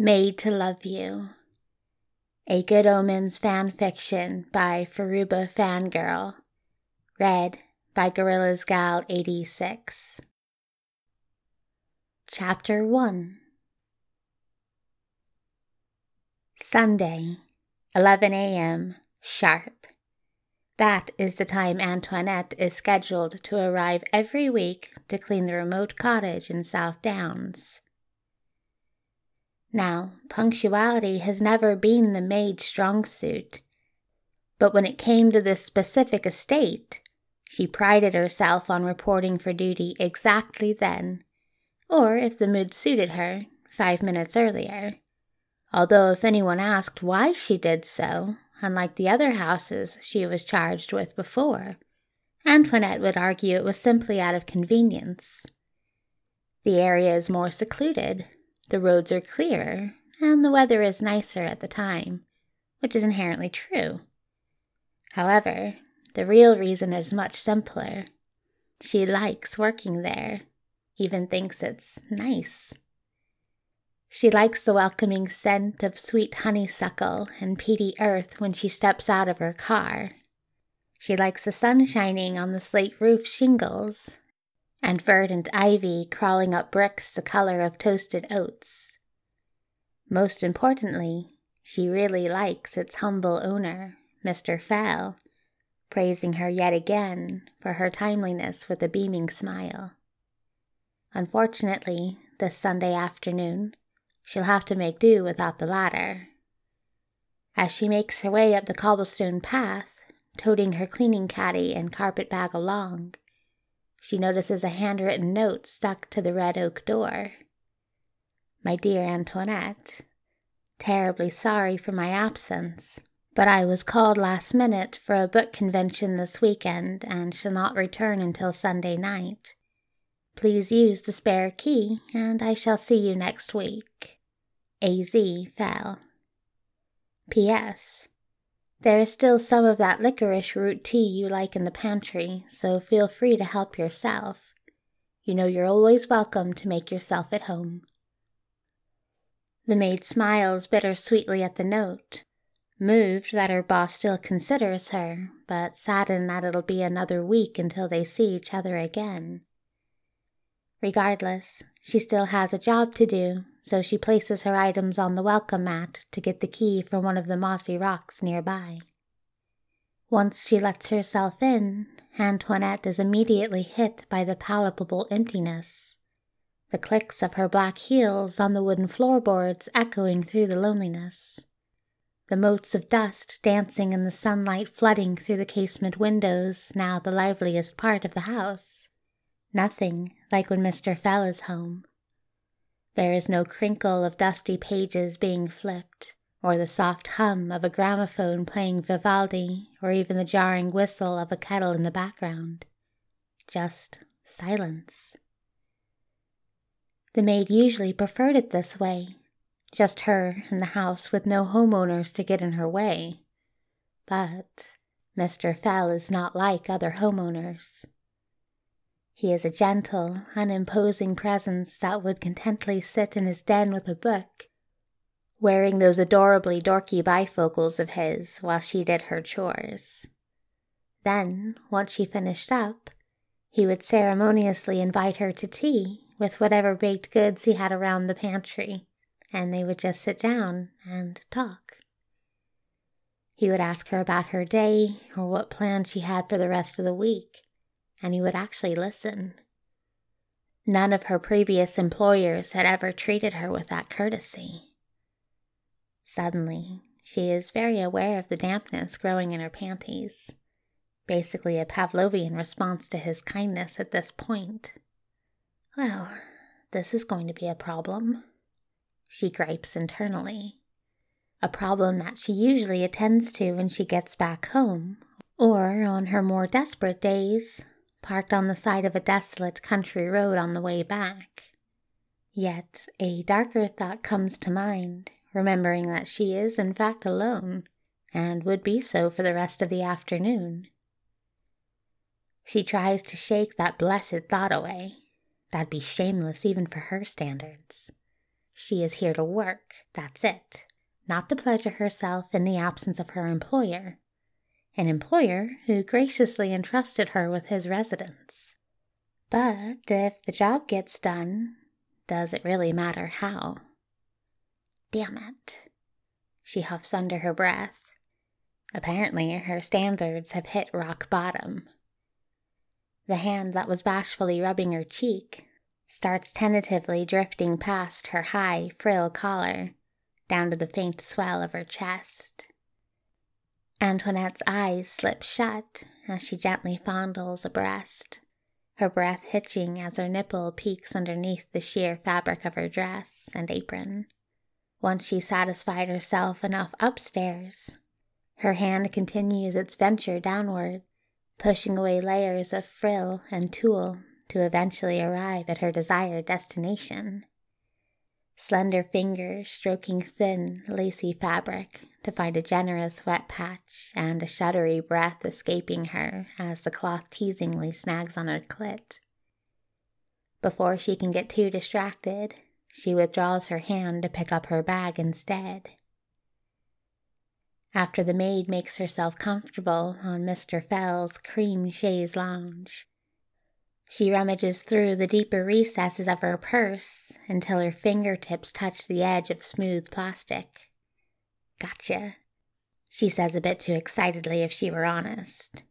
Maid to Love You, a Good Omens fan fiction by Furuba Fangirl, read by Gorillas Gal 86. Chapter 1 Sunday, 11 a.m. sharp. That is the time Antoinette is scheduled to arrive every week to clean the remote cottage in South Downs. Now, punctuality has never been the maid's strong suit, but when it came to this specific estate, she prided herself on reporting for duty exactly then, or if the mood suited her, five minutes earlier. Although, if anyone asked why she did so, unlike the other houses she was charged with before, Antoinette would argue it was simply out of convenience. The area is more secluded, the roads are clearer, and the weather is nicer at the time, which is inherently true. However, the real reason is much simpler. She likes working there, even thinks it's nice. She likes the welcoming scent of sweet honeysuckle and peaty earth when she steps out of her car. She likes the sun shining on the slate roof shingles and verdant ivy crawling up bricks the color of toasted oats. Most importantly, she really likes its humble owner, Mr. Fell, praising her yet again for her timeliness with a beaming smile. Unfortunately, this Sunday afternoon, she'll have to make do without the latter. As she makes her way up the cobblestone path, toting her cleaning caddy and carpet bag along, she notices a handwritten note stuck to the red oak door. My dear Antoinette, terribly sorry for my absence, but I was called last minute for a book convention this weekend and shall not return until Sunday night. Please use the spare key, and I shall see you next week. A.Z. Fell. P.S. There is still some of that licorice root tea you like in the pantry, so feel free to help yourself. You know you're always welcome to make yourself at home. The maid smiles bittersweetly at the note, moved that her boss still considers her, but saddened that it'll be another week until they see each other again. Regardless, she still has a job to do, so she places her items on the welcome mat to get the key from one of the mossy rocks nearby. Once she lets herself in, Antoinette is immediately hit by the palpable emptiness. The clicks of her black heels on the wooden floorboards echoing through the loneliness. The motes of dust dancing in the sunlight flooding through the casement windows, now the liveliest part of the house. Nothing like when Mr. Fell is home. There is no crinkle of dusty pages being flipped, or the soft hum of a gramophone playing Vivaldi, or even the jarring whistle of a kettle in the background. Just silence. The maid usually preferred it this way, just her in the house with no homeowners to get in her way. But Mr. Fell is not like other homeowners. He is a gentle, unimposing presence that would contently sit in his den with a book, wearing those adorably dorky bifocals of his while she did her chores. Then, once she finished up, he would ceremoniously invite her to tea with whatever baked goods he had around the pantry, and they would just sit down and talk. He would ask her about her day or what plans she had for the rest of the week and he would actually listen. None of her previous employers had ever treated her with that courtesy. Suddenly, she is very aware of the dampness growing in her panties, basically a Pavlovian response to his kindness at this point. Well, this is going to be a problem, she gripes internally. A problem that she usually attends to when she gets back home, or on her more desperate days parked on the side of a desolate country road on the way back. Yet a darker thought comes to mind, remembering that she is in fact alone, and would be so for the rest of the afternoon. She tries to shake that blessed thought away. That'd be shameless even for her standards. She is here to work, that's it, not to pleasure herself in the absence of her employer, an employer who graciously entrusted her with his residence. But if the job gets done, does it really matter how? Damn it. She huffs under her breath. Apparently, her standards have hit rock bottom. The hand that was bashfully rubbing her cheek starts tentatively drifting past her high frill collar down to the faint swell of her chest. Antoinette's eyes slip shut as she gently fondles a breast, her breath hitching as her nipple peeks underneath the sheer fabric of her dress and apron. Once she satisfied herself enough upstairs, her hand continues its venture downward, pushing away layers of frill and tulle to eventually arrive at her desired destination. Slender fingers stroking thin, lacy fabric to find a generous wet patch and a shuddery breath escaping her as the cloth teasingly snags on her clit. Before she can get too distracted, she withdraws her hand to pick up her bag instead. After the maid makes herself comfortable on Mr. Fell's cream chaise lounge, she rummages through the deeper recesses of her purse until her fingertips touch the edge of smooth plastic. Gotcha, she says a bit too excitedly if she were honest.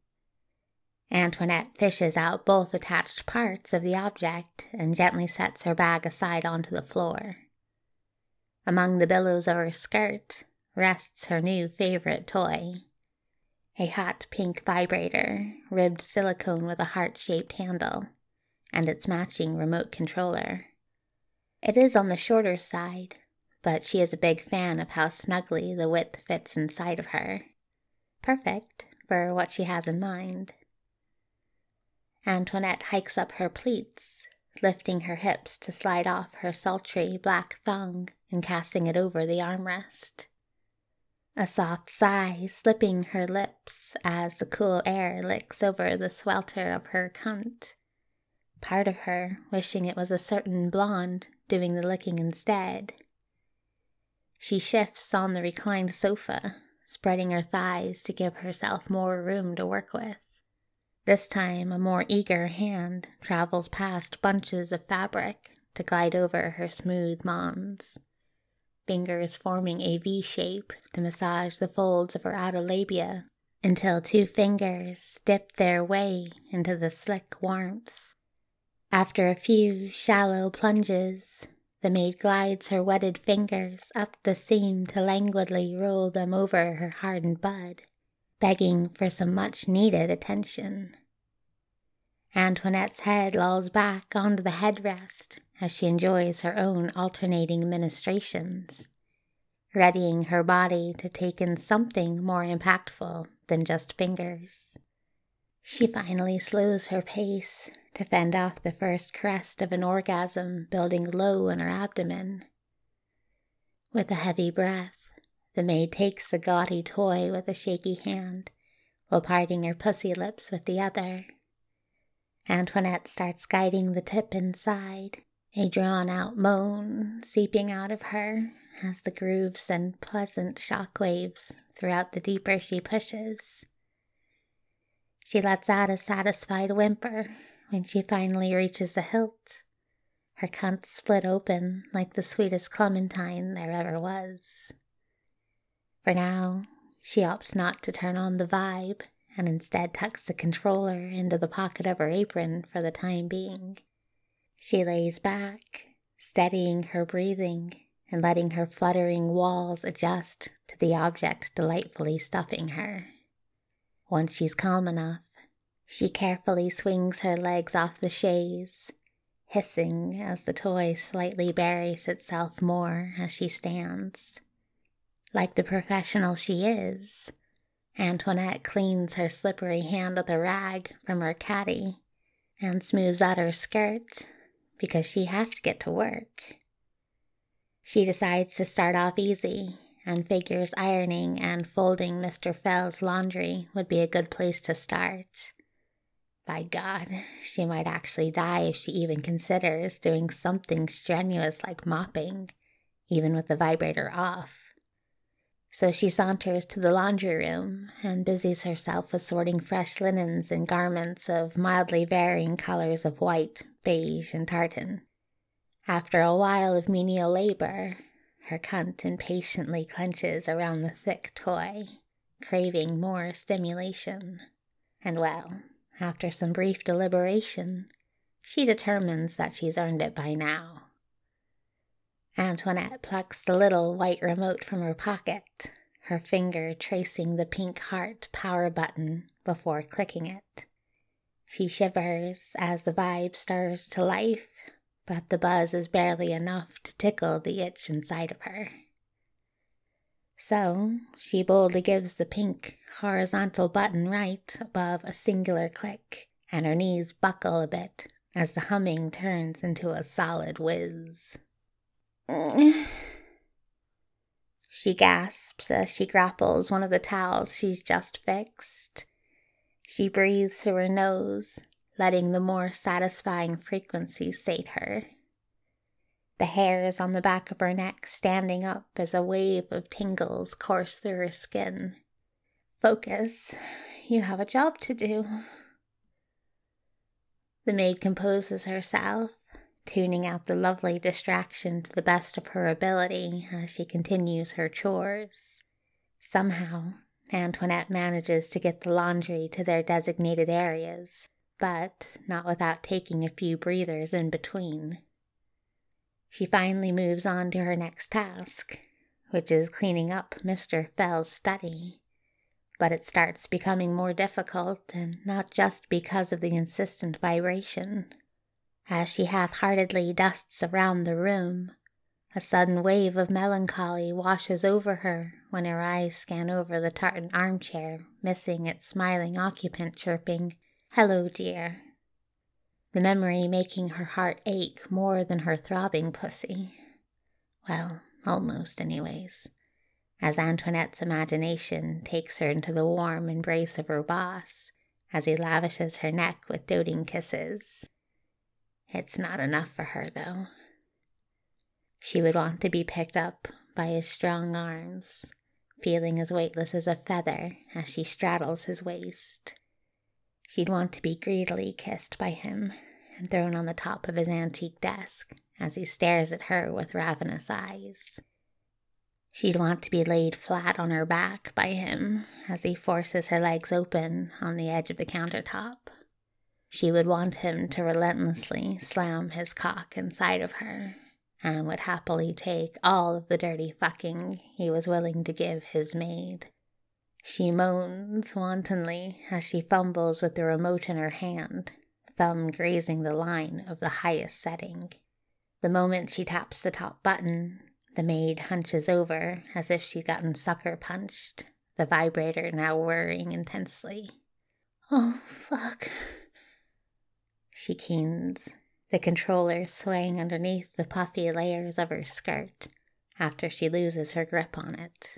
Antoinette fishes out both attached parts of the object and gently sets her bag aside onto the floor. Among the billows of her skirt rests her new favorite toy a hot pink vibrator, ribbed silicone with a heart shaped handle, and its matching remote controller. It is on the shorter side, but she is a big fan of how snugly the width fits inside of her. Perfect for what she has in mind. Antoinette hikes up her pleats, lifting her hips to slide off her sultry black thong and casting it over the armrest a soft sigh slipping her lips as the cool air licks over the swelter of her cunt. Part of her wishing it was a certain blonde doing the licking instead. She shifts on the reclined sofa, spreading her thighs to give herself more room to work with. This time, a more eager hand travels past bunches of fabric to glide over her smooth mons fingers forming a V shape to massage the folds of her outer labia until two fingers dip their way into the slick warmth. After a few shallow plunges, the maid glides her wetted fingers up the seam to languidly roll them over her hardened bud, begging for some much needed attention. Antoinette's head lolls back onto the headrest as she enjoys her own alternating ministrations, readying her body to take in something more impactful than just fingers. She finally slows her pace to fend off the first crest of an orgasm building low in her abdomen. With a heavy breath, the maid takes the gaudy toy with a shaky hand while parting her pussy lips with the other. Antoinette starts guiding the tip inside, a drawn out moan seeping out of her as the grooves send pleasant shock waves throughout the deeper she pushes. She lets out a satisfied whimper when she finally reaches the hilt, her cunt split open like the sweetest clementine there ever was. For now, she opts not to turn on the vibe and instead tucks the controller into the pocket of her apron for the time being. She lays back, steadying her breathing and letting her fluttering walls adjust to the object delightfully stuffing her. Once she's calm enough, she carefully swings her legs off the chaise, hissing as the toy slightly buries itself more as she stands. Like the professional she is, Antoinette cleans her slippery hand with a rag from her caddy and smooths out her skirt because she has to get to work. She decides to start off easy and figures ironing and folding Mr. Fell's laundry would be a good place to start. By God, she might actually die if she even considers doing something strenuous like mopping even with the vibrator off. So she saunters to the laundry room and busies herself with sorting fresh linens and garments of mildly varying colors of white, beige, and tartan. After a while of menial labor, her cunt impatiently clenches around the thick toy, craving more stimulation. And well, after some brief deliberation, she determines that she's earned it by now. Antoinette plucks the little white remote from her pocket, her finger tracing the pink heart power button before clicking it. She shivers as the vibe stirs to life, but the buzz is barely enough to tickle the itch inside of her. So she boldly gives the pink horizontal button right above a singular click, and her knees buckle a bit as the humming turns into a solid whiz. she gasps as she grapples one of the towels she's just fixed. She breathes through her nose, letting the more satisfying frequency sate her. The hairs on the back of her neck standing up as a wave of tingles course through her skin. Focus, you have a job to do. The maid composes herself, tuning out the lovely distraction to the best of her ability as she continues her chores. Somehow, Antoinette manages to get the laundry to their designated areas, but not without taking a few breathers in between. She finally moves on to her next task, which is cleaning up Mr. Fell's study. But it starts becoming more difficult, and not just because of the insistent vibration. As she half heartedly dusts around the room, a sudden wave of melancholy washes over her when her eyes scan over the tartan armchair, missing its smiling occupant chirping, Hello, dear. The memory making her heart ache more than her throbbing pussy. Well, almost, anyways, as Antoinette's imagination takes her into the warm embrace of her boss as he lavishes her neck with doting kisses. It's not enough for her, though. She would want to be picked up by his strong arms, feeling as weightless as a feather as she straddles his waist. She'd want to be greedily kissed by him and thrown on the top of his antique desk as he stares at her with ravenous eyes. She'd want to be laid flat on her back by him as he forces her legs open on the edge of the countertop. She would want him to relentlessly slam his cock inside of her and would happily take all of the dirty fucking he was willing to give his maid. She moans wantonly as she fumbles with the remote in her hand, thumb grazing the line of the highest setting. The moment she taps the top button, the maid hunches over as if she'd gotten sucker punched, the vibrator now whirring intensely. Oh, fuck. She keens, the controller swaying underneath the puffy layers of her skirt after she loses her grip on it.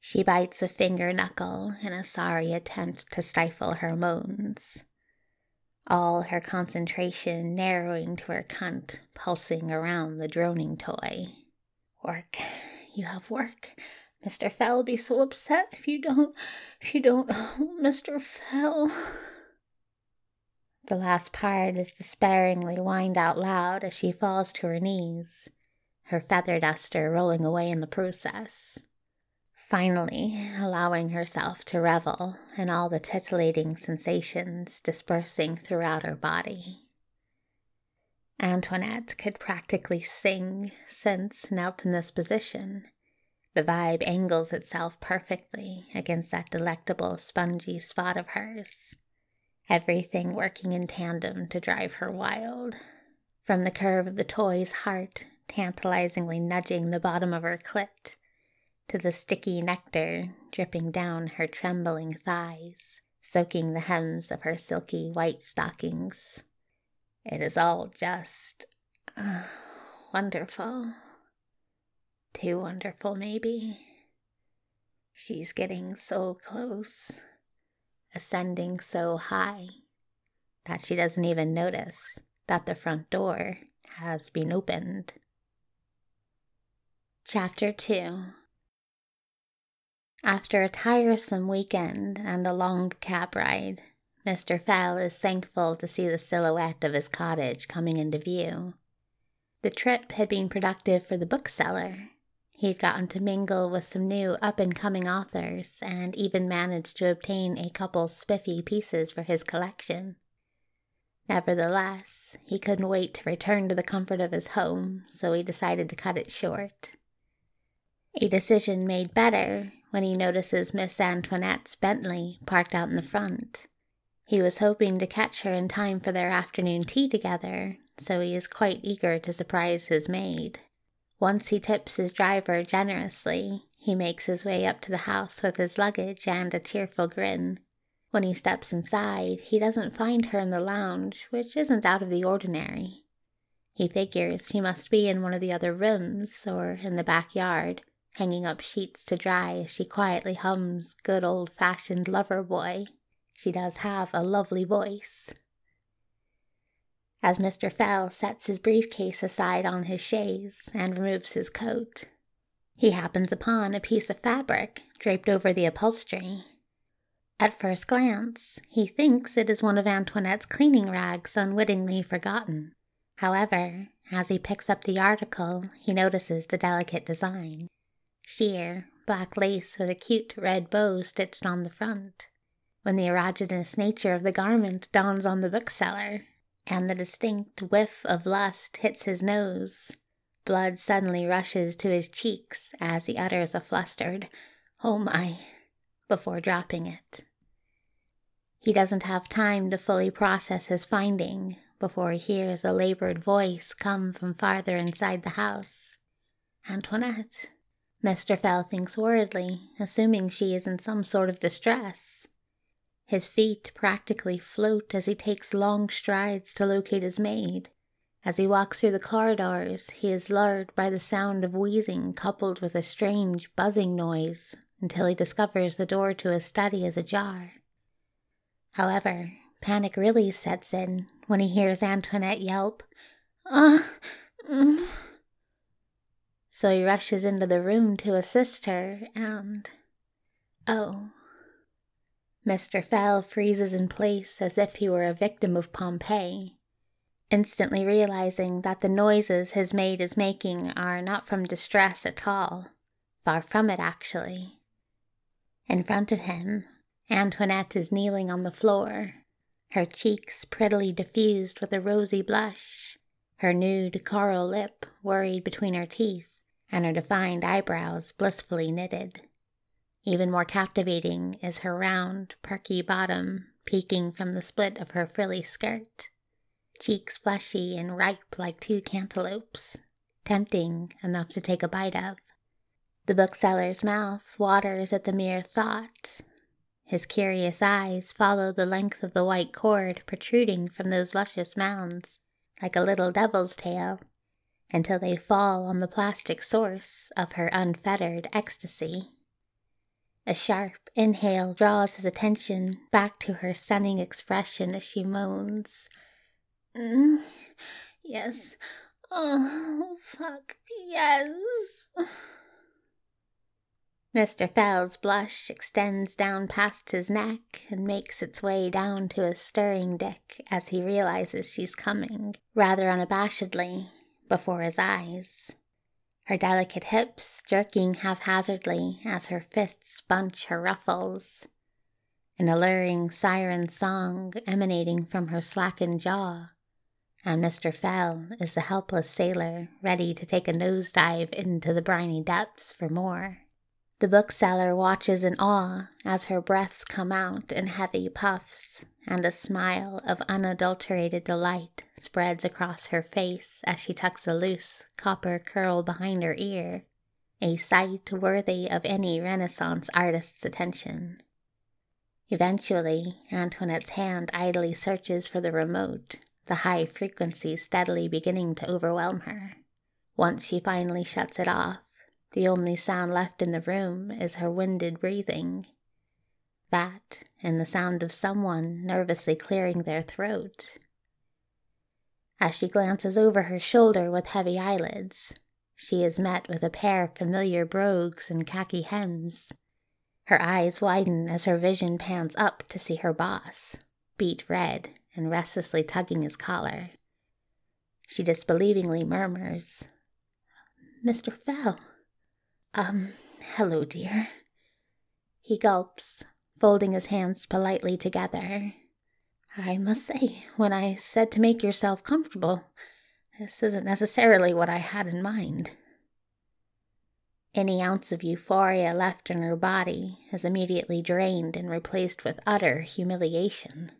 She bites a finger knuckle in a sorry attempt to stifle her moans, all her concentration narrowing to her cunt pulsing around the droning toy. Work, you have work. Mr. Fell will be so upset if you don't, if you don't, oh, Mr. Fell. The last part is despairingly whined out loud as she falls to her knees, her feather duster rolling away in the process. Finally, allowing herself to revel in all the titillating sensations dispersing throughout her body. Antoinette could practically sing since, knelt in this position, the vibe angles itself perfectly against that delectable spongy spot of hers everything working in tandem to drive her wild. From the curve of the toy's heart, tantalizingly nudging the bottom of her clit, to the sticky nectar dripping down her trembling thighs, soaking the hems of her silky white stockings. It is all just uh, wonderful. Too wonderful, maybe. She's getting so close ascending so high that she doesn't even notice that the front door has been opened. Chapter 2 After a tiresome weekend and a long cab ride, Mr. Fell is thankful to see the silhouette of his cottage coming into view. The trip had been productive for the bookseller. He'd gotten to mingle with some new up and coming authors and even managed to obtain a couple spiffy pieces for his collection. Nevertheless, he couldn't wait to return to the comfort of his home, so he decided to cut it short. A decision made better when he notices Miss Antoinette's Bentley parked out in the front. He was hoping to catch her in time for their afternoon tea together, so he is quite eager to surprise his maid. Once he tips his driver generously, he makes his way up to the house with his luggage and a tearful grin. When he steps inside, he doesn't find her in the lounge, which isn't out of the ordinary. He figures she must be in one of the other rooms or in the backyard, hanging up sheets to dry as she quietly hums good old fashioned lover boy. She does have a lovely voice. As Mr. Fell sets his briefcase aside on his chaise and removes his coat, he happens upon a piece of fabric draped over the upholstery. At first glance, he thinks it is one of Antoinette's cleaning rags unwittingly forgotten. However, as he picks up the article, he notices the delicate design sheer, black lace with a cute red bow stitched on the front. When the erogenous nature of the garment dawns on the bookseller, and the distinct whiff of lust hits his nose, blood suddenly rushes to his cheeks as he utters a flustered, Oh my, before dropping it. He doesn't have time to fully process his finding before he hears a labored voice come from farther inside the house. Antoinette. Mr. Fell thinks worriedly, assuming she is in some sort of distress. His feet practically float as he takes long strides to locate his maid. As he walks through the corridors, he is lured by the sound of wheezing coupled with a strange buzzing noise until he discovers the door to his study is ajar. However, panic really sets in when he hears Antoinette yelp, Ah! Uh, so he rushes into the room to assist her, and. Oh. Mr. Fell freezes in place as if he were a victim of Pompeii, instantly realizing that the noises his maid is making are not from distress at all. Far from it, actually. In front of him, Antoinette is kneeling on the floor, her cheeks prettily diffused with a rosy blush, her nude coral lip worried between her teeth and her defined eyebrows blissfully knitted. Even more captivating is her round, perky bottom peeking from the split of her frilly skirt, cheeks fleshy and ripe like two cantaloupes, tempting enough to take a bite of. The bookseller's mouth waters at the mere thought. His curious eyes follow the length of the white cord protruding from those luscious mounds, like a little devil's tail until they fall on the plastic source of her unfettered ecstasy. A sharp inhale draws his attention back to her stunning expression as she moans. Mm, yes. Oh, fuck. Yes. Mr. Fell's blush extends down past his neck and makes its way down to his stirring dick as he realizes she's coming, rather unabashedly, before his eyes, her delicate hips jerking haphazardly as her fists bunch her ruffles, an alluring siren song emanating from her slackened jaw, and Mr. Fell is the helpless sailor ready to take a nosedive into the briny depths for more. The bookseller watches in awe as her breaths come out in heavy puffs and a smile of unadulterated delight spreads across her face as she tucks a loose copper curl behind her ear, a sight worthy of any Renaissance artist's attention. Eventually, Antoinette's hand idly searches for the remote, the high frequency steadily beginning to overwhelm her. Once she finally shuts it off, the only sound left in the room is her winded breathing that and the sound of someone nervously clearing their throat. As she glances over her shoulder with heavy eyelids, she is met with a pair of familiar brogues and khaki hems. Her eyes widen as her vision pans up to see her boss, beet red and restlessly tugging his collar. She disbelievingly murmurs, Mr. Fell. Um, hello, dear. He gulps, folding his hands politely together. I must say, when I said to make yourself comfortable, this isn't necessarily what I had in mind. Any ounce of euphoria left in her body is immediately drained and replaced with utter humiliation.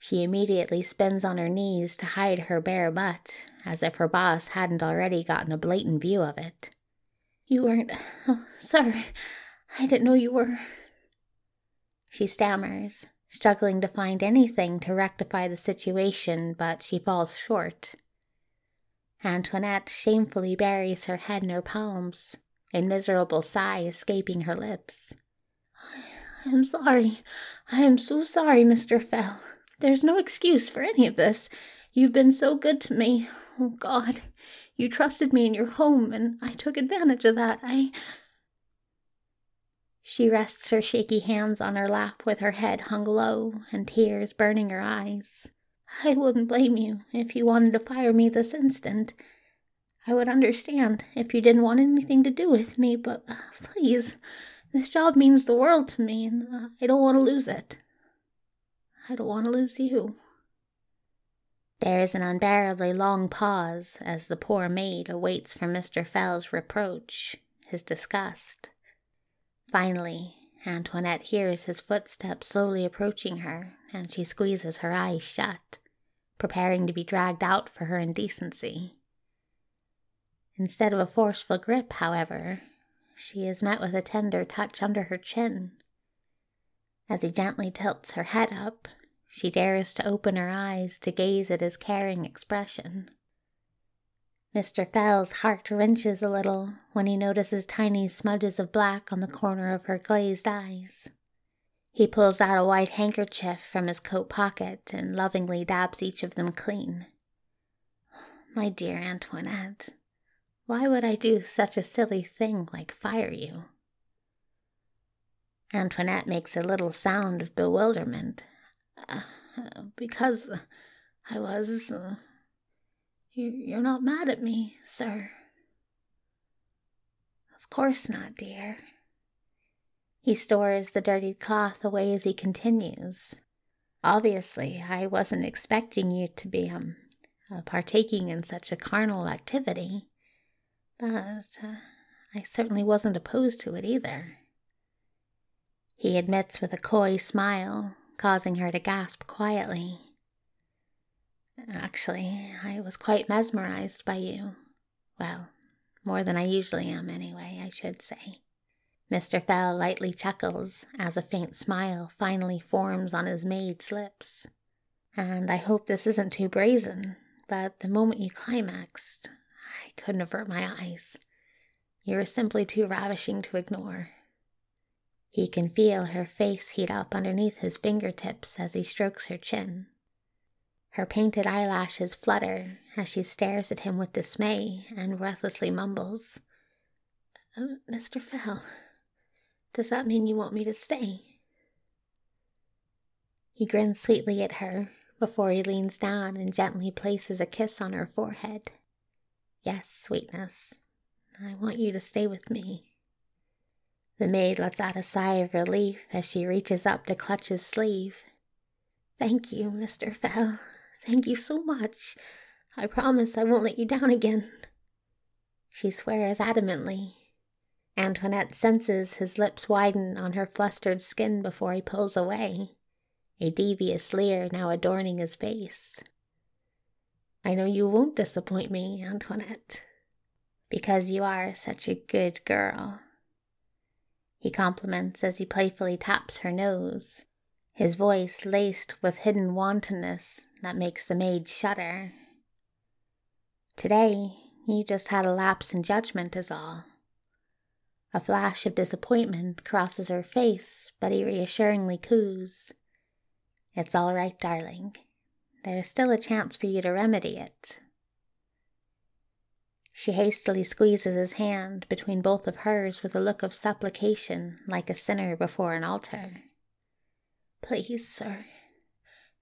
She immediately spins on her knees to hide her bare butt, as if her boss hadn't already gotten a blatant view of it. You weren't. Oh, sorry. I didn't know you were. She stammers, struggling to find anything to rectify the situation, but she falls short. Antoinette shamefully buries her head in her palms, a miserable sigh escaping her lips. I am sorry. I am so sorry, Mr. Fell. There's no excuse for any of this. You've been so good to me. Oh, God. You trusted me in your home, and I took advantage of that. I. She rests her shaky hands on her lap with her head hung low and tears burning her eyes. I wouldn't blame you if you wanted to fire me this instant. I would understand if you didn't want anything to do with me, but uh, please, this job means the world to me, and uh, I don't want to lose it. I don't want to lose you. There is an unbearably long pause as the poor maid awaits for Mr. Fell's reproach, his disgust. Finally, Antoinette hears his footsteps slowly approaching her, and she squeezes her eyes shut, preparing to be dragged out for her indecency. Instead of a forceful grip, however, she is met with a tender touch under her chin. As he gently tilts her head up, she dares to open her eyes to gaze at his caring expression. Mr. Fell's heart wrenches a little when he notices tiny smudges of black on the corner of her glazed eyes. He pulls out a white handkerchief from his coat pocket and lovingly dabs each of them clean. My dear Antoinette, why would I do such a silly thing like fire you? Antoinette makes a little sound of bewilderment. Uh, because I was. Uh, you're not mad at me, sir. Of course not, dear. He stores the dirtied cloth away as he continues. Obviously, I wasn't expecting you to be um, uh, partaking in such a carnal activity, but uh, I certainly wasn't opposed to it either. He admits with a coy smile, causing her to gasp quietly. Actually, I was quite mesmerized by you. Well, more than I usually am, anyway, I should say. Mr. Fell lightly chuckles as a faint smile finally forms on his maid's lips. And I hope this isn't too brazen, but the moment you climaxed, I couldn't avert my eyes. You were simply too ravishing to ignore. He can feel her face heat up underneath his fingertips as he strokes her chin. Her painted eyelashes flutter as she stares at him with dismay and breathlessly mumbles, uh, Mr. Fell, does that mean you want me to stay? He grins sweetly at her before he leans down and gently places a kiss on her forehead. Yes, sweetness, I want you to stay with me. The maid lets out a sigh of relief as she reaches up to clutch his sleeve. Thank you, Mr. Fell. Thank you so much. I promise I won't let you down again. She swears adamantly. Antoinette senses his lips widen on her flustered skin before he pulls away, a devious leer now adorning his face. I know you won't disappoint me, Antoinette, because you are such a good girl. He compliments as he playfully taps her nose, his voice laced with hidden wantonness that makes the maid shudder. Today, you just had a lapse in judgment, is all. A flash of disappointment crosses her face, but he reassuringly coos. It's all right, darling. There's still a chance for you to remedy it. She hastily squeezes his hand between both of hers with a look of supplication like a sinner before an altar. Please, sir,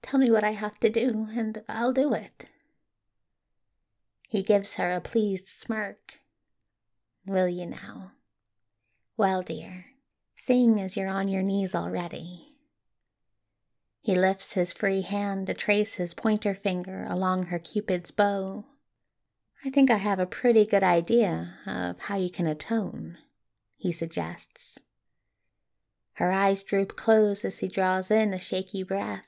tell me what I have to do, and I'll do it. He gives her a pleased smirk. Will you now? Well, dear, seeing as you're on your knees already. He lifts his free hand to trace his pointer finger along her Cupid's bow I think I have a pretty good idea of how you can atone, he suggests. Her eyes droop close as he draws in a shaky breath,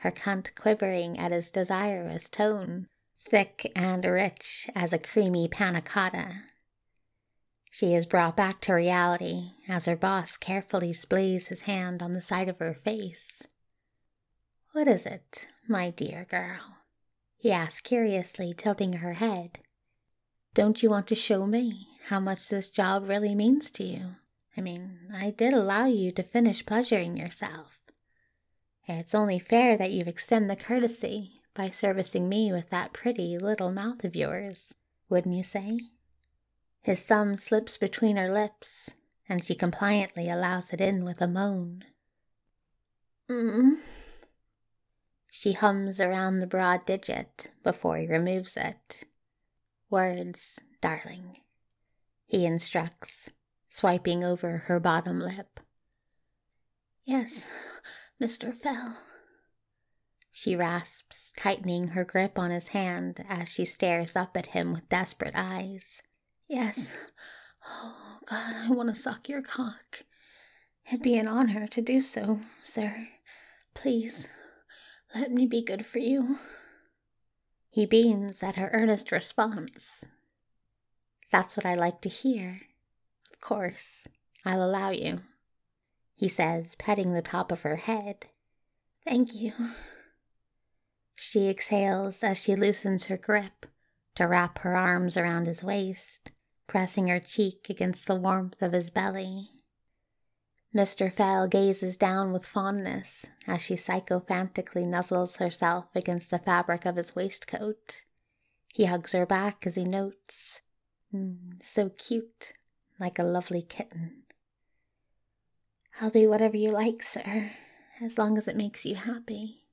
her cunt quivering at his desirous tone, thick and rich as a creamy panna cotta. She is brought back to reality as her boss carefully splays his hand on the side of her face. What is it, my dear girl? he asks curiously, tilting her head. Don't you want to show me how much this job really means to you? I mean, I did allow you to finish pleasuring yourself. It's only fair that you extend the courtesy by servicing me with that pretty little mouth of yours, wouldn't you say? His thumb slips between her lips, and she compliantly allows it in with a moan. Mm. She hums around the broad digit before he removes it Words, darling, he instructs, swiping over her bottom lip. Yes, Mr. Fell. She rasps, tightening her grip on his hand as she stares up at him with desperate eyes. Yes. Oh, God, I want to suck your cock. It'd be an honor to do so, sir. Please, let me be good for you. He beams at her earnest response. That's what I like to hear. Of course, I'll allow you, he says, petting the top of her head. Thank you. She exhales as she loosens her grip to wrap her arms around his waist, pressing her cheek against the warmth of his belly. Mr. Fell gazes down with fondness as she sycophantically nuzzles herself against the fabric of his waistcoat. He hugs her back as he notes, mm, so cute, like a lovely kitten. I'll be whatever you like, sir, as long as it makes you happy.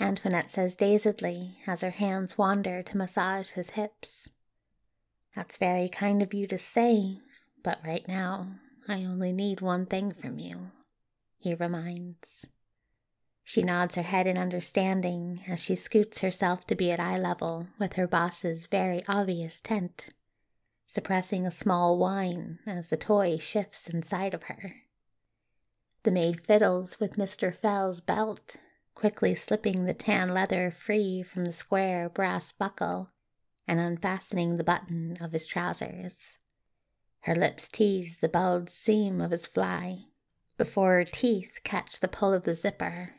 Antoinette says dazedly as her hands wander to massage his hips. That's very kind of you to say, but right now I only need one thing from you, he reminds. She nods her head in understanding as she scoots herself to be at eye level with her boss's very obvious tent, suppressing a small whine as the toy shifts inside of her. The maid fiddles with Mr. Fell's belt, quickly slipping the tan leather free from the square brass buckle and unfastening the button of his trousers. Her lips tease the bulged seam of his fly before her teeth catch the pull of the zipper.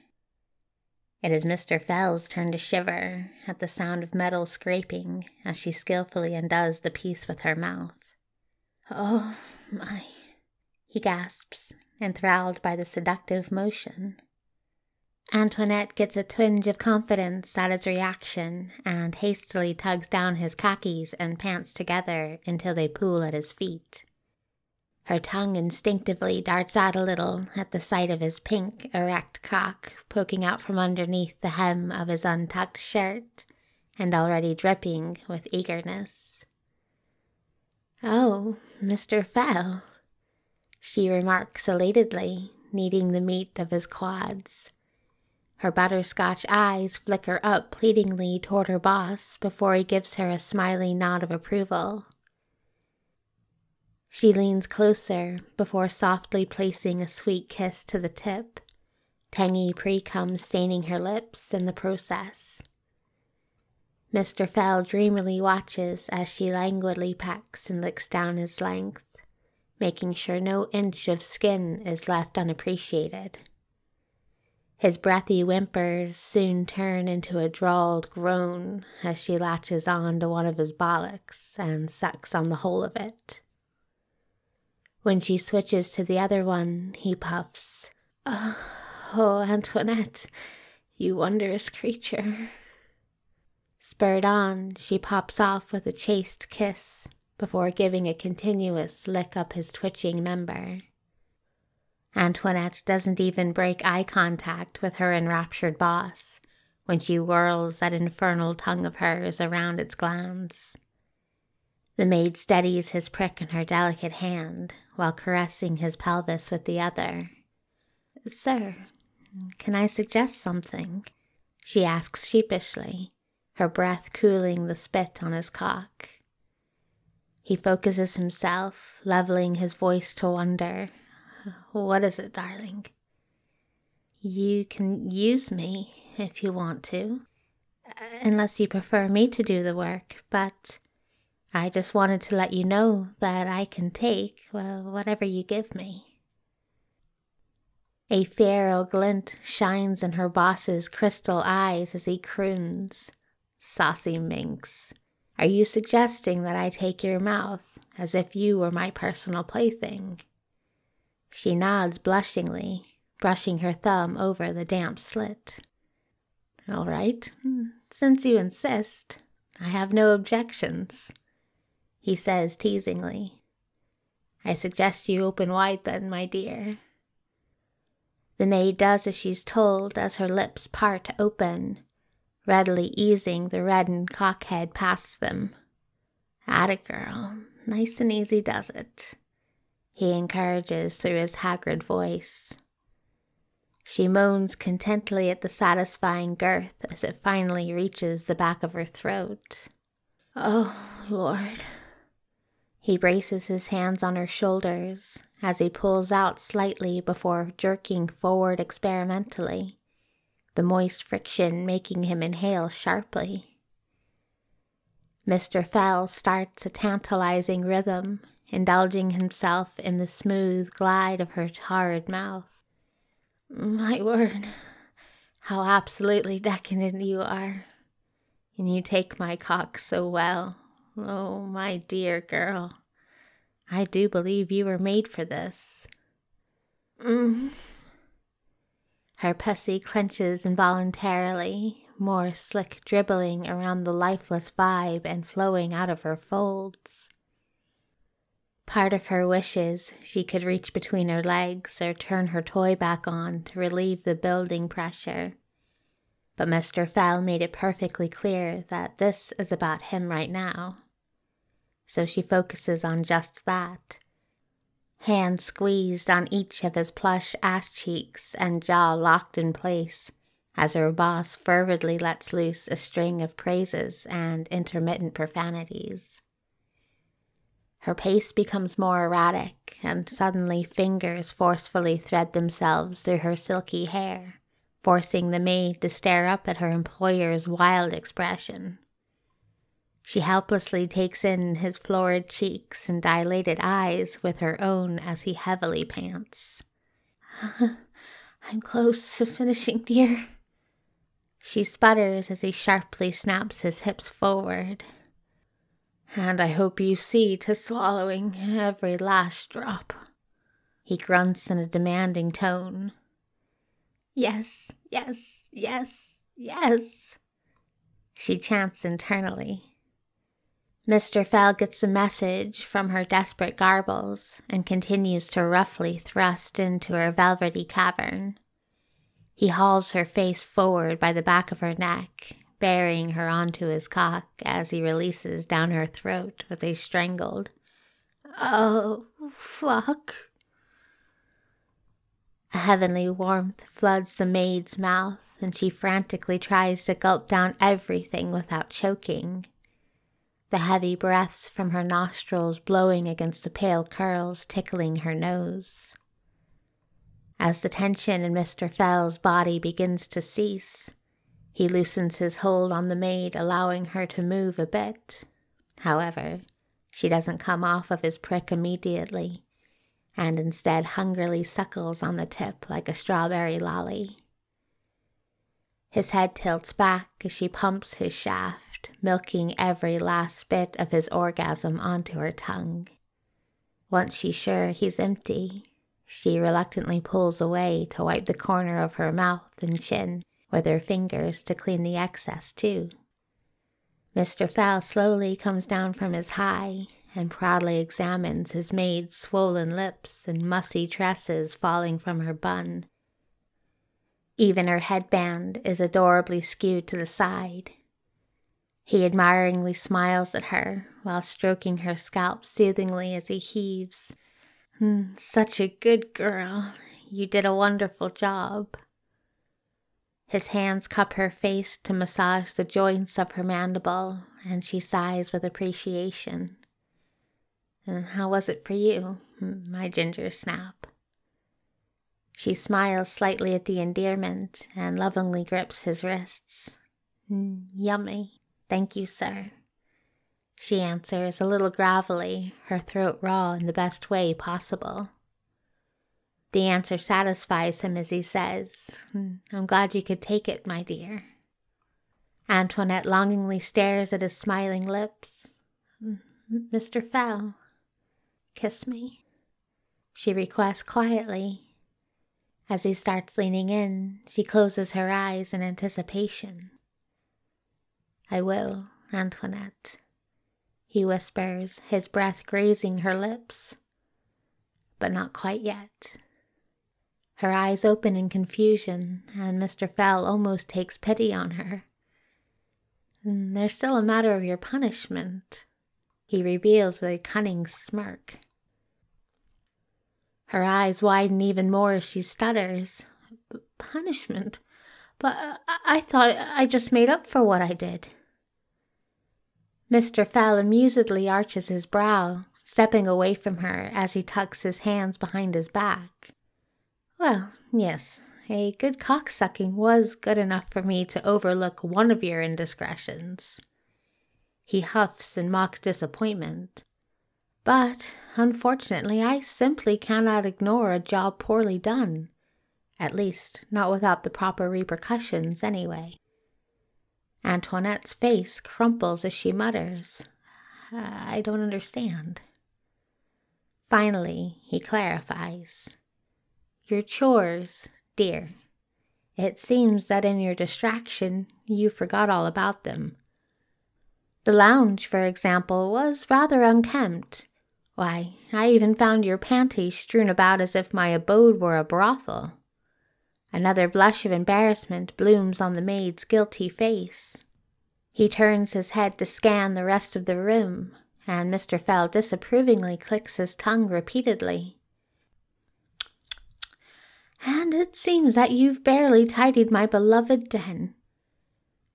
It is Mr. Fell's turn to shiver at the sound of metal scraping as she skillfully undoes the piece with her mouth. Oh my, he gasps, enthralled by the seductive motion. Antoinette gets a twinge of confidence at his reaction and hastily tugs down his khakis and pants together until they pool at his feet. Her tongue instinctively darts out a little at the sight of his pink, erect cock poking out from underneath the hem of his untucked shirt and already dripping with eagerness. Oh, Mr. Fell, she remarks elatedly, kneading the meat of his quads. Her butterscotch eyes flicker up pleadingly toward her boss before he gives her a smiling nod of approval. She leans closer before softly placing a sweet kiss to the tip, tangy precum staining her lips in the process. Mr. Fell dreamily watches as she languidly pecks and licks down his length, making sure no inch of skin is left unappreciated. His breathy whimpers soon turn into a drawled groan as she latches on to one of his bollocks and sucks on the whole of it. When she switches to the other one, he puffs, Oh, oh Antoinette, you wondrous creature. Spurred on, she pops off with a chaste kiss before giving a continuous lick up his twitching member. Antoinette doesn't even break eye contact with her enraptured boss when she whirls that infernal tongue of hers around its glands. The maid steadies his prick in her delicate hand while caressing his pelvis with the other. Sir, can I suggest something? She asks sheepishly, her breath cooling the spit on his cock. He focuses himself, leveling his voice to wonder. What is it, darling? You can use me if you want to, unless you prefer me to do the work, but I just wanted to let you know that I can take well, whatever you give me. A feral glint shines in her boss's crystal eyes as he croons. Saucy minx. Are you suggesting that I take your mouth as if you were my personal plaything? She nods blushingly, brushing her thumb over the damp slit. All right, since you insist, I have no objections, he says teasingly. I suggest you open wide then, my dear. The maid does as she's told as her lips part open readily easing the reddened cockhead past them. Atta girl, nice and easy does it, he encourages through his haggard voice. She moans contentedly at the satisfying girth as it finally reaches the back of her throat. Oh, Lord. He braces his hands on her shoulders as he pulls out slightly before jerking forward experimentally the moist friction making him inhale sharply. Mr. Fell starts a tantalizing rhythm, indulging himself in the smooth glide of her torrid mouth. My word, how absolutely decadent you are. And you take my cock so well. Oh, my dear girl. I do believe you were made for this. Mm. Her pussy clenches involuntarily, more slick dribbling around the lifeless vibe and flowing out of her folds. Part of her wishes she could reach between her legs or turn her toy back on to relieve the building pressure. But Mr. Fell made it perfectly clear that this is about him right now. So she focuses on just that hand squeezed on each of his plush ass cheeks and jaw locked in place as her boss fervidly lets loose a string of praises and intermittent profanities. Her pace becomes more erratic, and suddenly fingers forcefully thread themselves through her silky hair, forcing the maid to stare up at her employer's wild expression. She helplessly takes in his florid cheeks and dilated eyes with her own as he heavily pants. I'm close to finishing, dear. She sputters as he sharply snaps his hips forward. And I hope you see to swallowing every last drop. He grunts in a demanding tone. Yes, yes, yes, yes, she chants internally. Mr. Fell gets a message from her desperate garbles and continues to roughly thrust into her velvety cavern. He hauls her face forward by the back of her neck, burying her onto his cock as he releases down her throat with a strangled, Oh, fuck. A heavenly warmth floods the maid's mouth, and she frantically tries to gulp down everything without choking the heavy breaths from her nostrils blowing against the pale curls tickling her nose. As the tension in Mr. Fell's body begins to cease, he loosens his hold on the maid, allowing her to move a bit. However, she doesn't come off of his prick immediately, and instead hungrily suckles on the tip like a strawberry lolly. His head tilts back as she pumps his shaft milking every last bit of his orgasm onto her tongue. Once she's sure he's empty, she reluctantly pulls away to wipe the corner of her mouth and chin with her fingers to clean the excess too. Mr. Fell slowly comes down from his high and proudly examines his maid's swollen lips and mussy tresses falling from her bun. Even her headband is adorably skewed to the side. He admiringly smiles at her while stroking her scalp soothingly as he heaves. Mm, such a good girl. You did a wonderful job. His hands cup her face to massage the joints of her mandible, and she sighs with appreciation. And how was it for you, my ginger snap? She smiles slightly at the endearment and lovingly grips his wrists. Mm, yummy. Thank you, sir. She answers a little gravelly, her throat raw in the best way possible. The answer satisfies him as he says, hmm, I'm glad you could take it, my dear. Antoinette longingly stares at his smiling lips. Mr. Fell, kiss me, she requests quietly. As he starts leaning in, she closes her eyes in anticipation. I will, Antoinette, he whispers, his breath grazing her lips. But not quite yet. Her eyes open in confusion, and Mr. Fell almost takes pity on her. Mm, there's still a matter of your punishment, he reveals with a cunning smirk. Her eyes widen even more as she stutters. Punishment? But I, I thought I just made up for what I did. Mr. Fell amusedly arches his brow, stepping away from her as he tucks his hands behind his back. Well, yes, a good cocksucking was good enough for me to overlook one of your indiscretions. He huffs in mock disappointment. But, unfortunately, I simply cannot ignore a job poorly done. At least, not without the proper repercussions, anyway. Antoinette's face crumples as she mutters, I don't understand. Finally, he clarifies. Your chores, dear. It seems that in your distraction you forgot all about them. The lounge, for example, was rather unkempt. Why, I even found your panties strewn about as if my abode were a brothel. Another blush of embarrassment blooms on the maid's guilty face. He turns his head to scan the rest of the room, and Mr. Fell disapprovingly clicks his tongue repeatedly. And it seems that you've barely tidied my beloved den.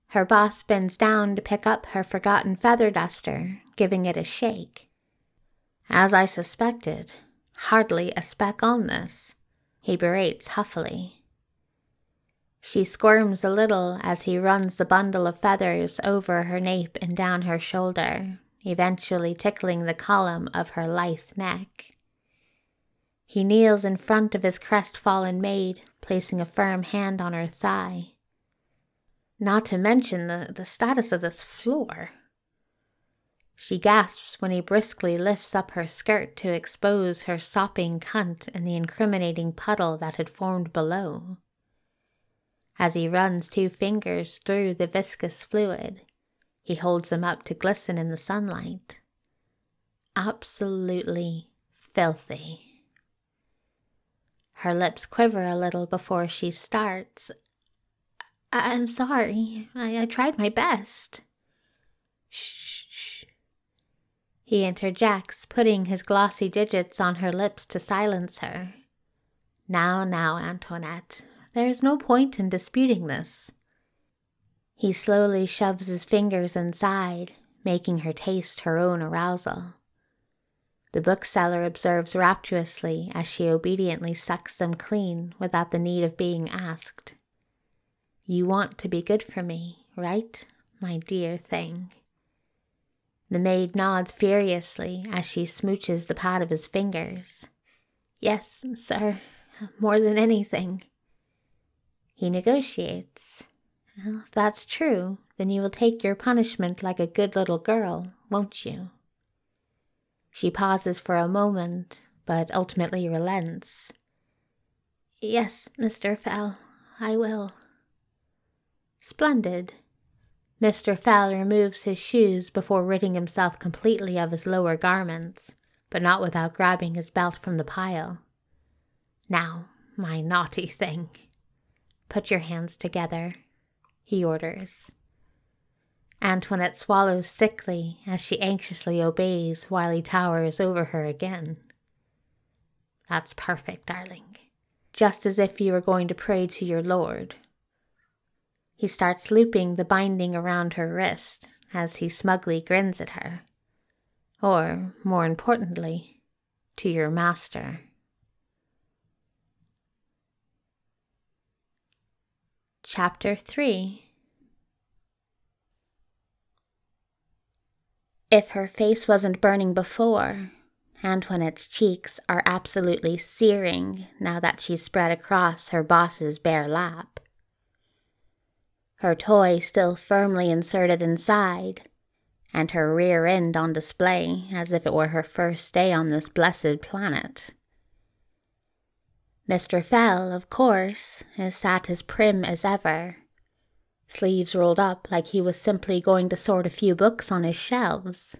Her boss bends down to pick up her forgotten feather duster, giving it a shake. As I suspected, hardly a speck on this, he berates huffily. She squirms a little as he runs the bundle of feathers over her nape and down her shoulder, eventually tickling the column of her lithe neck. He kneels in front of his crestfallen maid, placing a firm hand on her thigh. Not to mention the, the status of this floor. She gasps when he briskly lifts up her skirt to expose her sopping cunt and the incriminating puddle that had formed below. As he runs two fingers through the viscous fluid, he holds them up to glisten in the sunlight. Absolutely filthy. Her lips quiver a little before she starts. I- am sorry. I-, I tried my best. Shh, shh. He interjects, putting his glossy digits on her lips to silence her. Now, now, Antoinette, there's no point in disputing this. He slowly shoves his fingers inside, making her taste her own arousal. The bookseller observes rapturously as she obediently sucks them clean without the need of being asked. You want to be good for me, right, my dear thing? The maid nods furiously as she smooches the pad of his fingers. Yes, sir, more than anything. He negotiates. Well, if that's true, then you will take your punishment like a good little girl, won't you? She pauses for a moment, but ultimately relents. Yes, Mr. Fell, I will. Splendid. Mr. Fell removes his shoes before ridding himself completely of his lower garments, but not without grabbing his belt from the pile. Now, my naughty thing, put your hands together, he orders. Antoinette swallows thickly as she anxiously obeys while he towers over her again. That's perfect, darling. Just as if you were going to pray to your Lord. He starts looping the binding around her wrist as he smugly grins at her. Or, more importantly, to your master. Chapter 3 If her face wasn't burning before, Antoinette's cheeks are absolutely searing now that she's spread across her boss's bare lap. Her toy still firmly inserted inside, and her rear end on display as if it were her first day on this blessed planet. Mr. Fell, of course, is sat as prim as ever, sleeves rolled up like he was simply going to sort a few books on his shelves.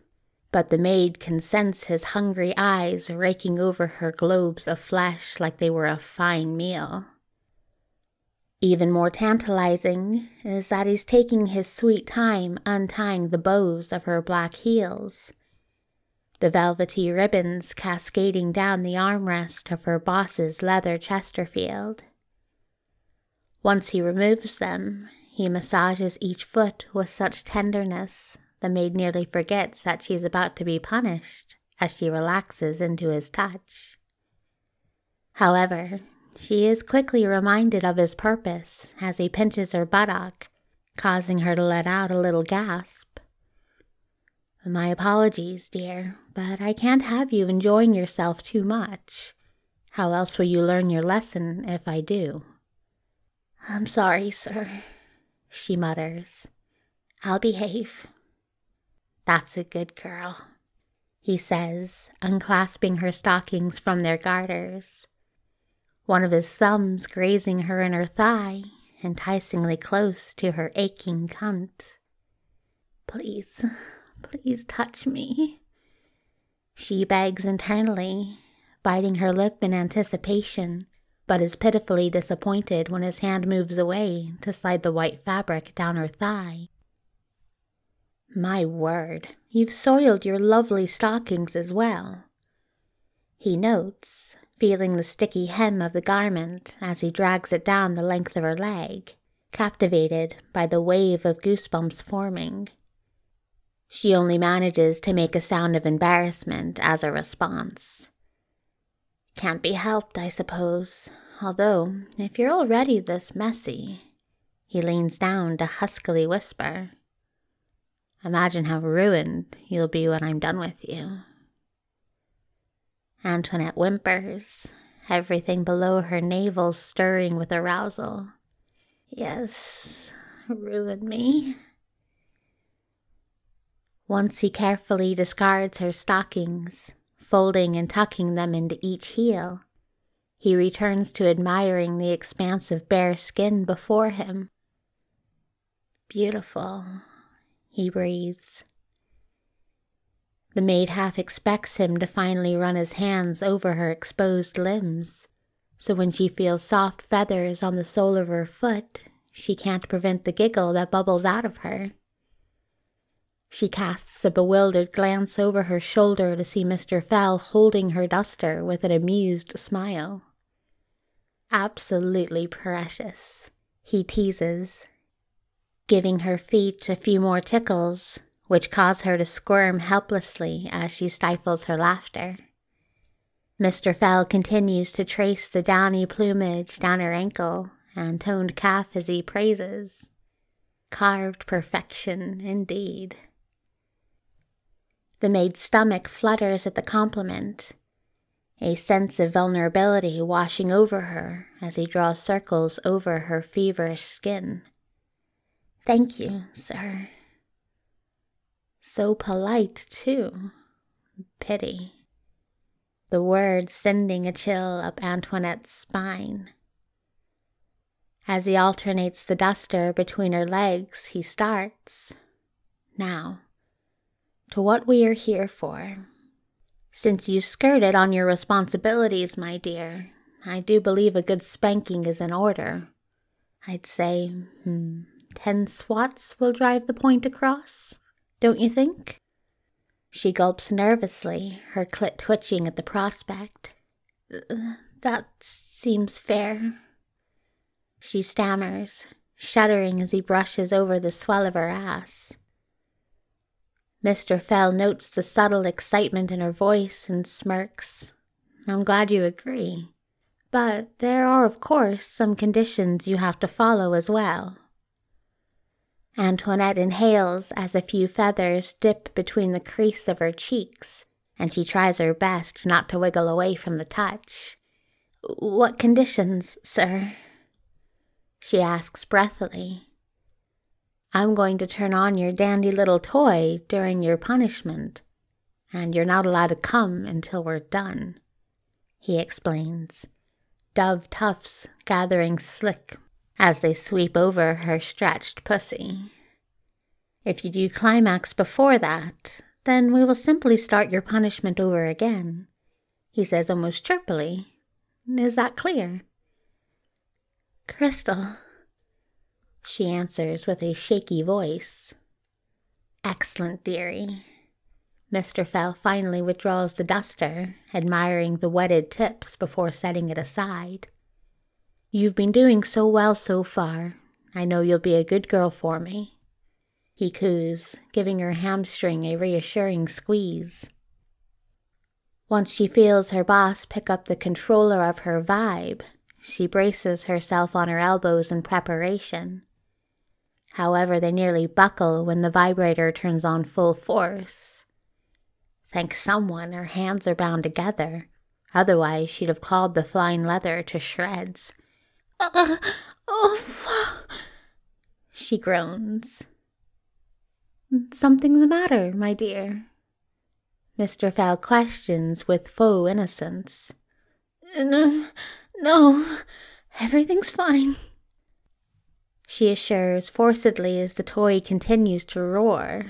But the maid can sense his hungry eyes raking over her globes of flesh like they were a fine meal. Even more tantalizing is that he's taking his sweet time untying the bows of her black heels, the velvety ribbons cascading down the armrest of her boss's leather Chesterfield. Once he removes them, he massages each foot with such tenderness the maid nearly forgets that she is about to be punished as she relaxes into his touch. However, she is quickly reminded of his purpose as he pinches her buttock, causing her to let out a little gasp. My apologies, dear, but I can't have you enjoying yourself too much. How else will you learn your lesson if I do? I'm sorry, sir, she mutters. I'll behave. That's a good girl, he says, unclasping her stockings from their garters. One of his thumbs grazing her inner thigh, enticingly close to her aching cunt. Please, please touch me. She begs internally, biting her lip in anticipation but is pitifully disappointed when his hand moves away to slide the white fabric down her thigh. My word, you've soiled your lovely stockings as well. He notes, feeling the sticky hem of the garment as he drags it down the length of her leg, captivated by the wave of goosebumps forming. She only manages to make a sound of embarrassment as a response. Can't be helped, I suppose. Although, if you're already this messy, he leans down to huskily whisper. Imagine how ruined you'll be when I'm done with you. Antoinette whimpers, everything below her navel stirring with arousal. Yes, ruin me. Once he carefully discards her stockings, folding and tucking them into each heel. He returns to admiring the expanse of bare skin before him. Beautiful, he breathes. The maid half expects him to finally run his hands over her exposed limbs, so when she feels soft feathers on the sole of her foot, she can't prevent the giggle that bubbles out of her. She casts a bewildered glance over her shoulder to see Mr. Fell holding her duster with an amused smile. Absolutely precious, he teases, giving her feet a few more tickles, which cause her to squirm helplessly as she stifles her laughter. Mr. Fell continues to trace the downy plumage down her ankle and toned calf as he praises. Carved perfection, indeed. The maid's stomach flutters at the compliment, a sense of vulnerability washing over her as he draws circles over her feverish skin. Thank you, sir. So polite, too. Pity. The word sending a chill up Antoinette's spine. As he alternates the duster between her legs, he starts. Now, to what we are here for. Since you skirted on your responsibilities, my dear, I do believe a good spanking is in order. I'd say hmm, ten swats will drive the point across, don't you think? She gulps nervously, her clit twitching at the prospect. Uh, that seems fair. She stammers, shuddering as he brushes over the swell of her ass. Mr. Fell notes the subtle excitement in her voice and smirks. I'm glad you agree. But there are, of course, some conditions you have to follow as well. Antoinette inhales as a few feathers dip between the crease of her cheeks, and she tries her best not to wiggle away from the touch. What conditions, sir? She asks breathily. I'm going to turn on your dandy little toy during your punishment, and you're not allowed to come until we're done, he explains, dove tufts gathering slick as they sweep over her stretched pussy. If you do climax before that, then we will simply start your punishment over again, he says almost chirpily. Is that clear? Crystal, she answers with a shaky voice. Excellent, dearie. Mr. Fell finally withdraws the duster, admiring the wetted tips before setting it aside. You've been doing so well so far. I know you'll be a good girl for me. He coos, giving her hamstring a reassuring squeeze. Once she feels her boss pick up the controller of her vibe, she braces herself on her elbows in preparation. However, they nearly buckle when the vibrator turns on full force. Thank someone her hands are bound together. Otherwise, she'd have clawed the flying leather to shreds. Uh, oh, she groans. Something the matter, my dear? Mr. Fell questions with faux innocence. No, no, everything's fine she assures forcedly as the toy continues to roar.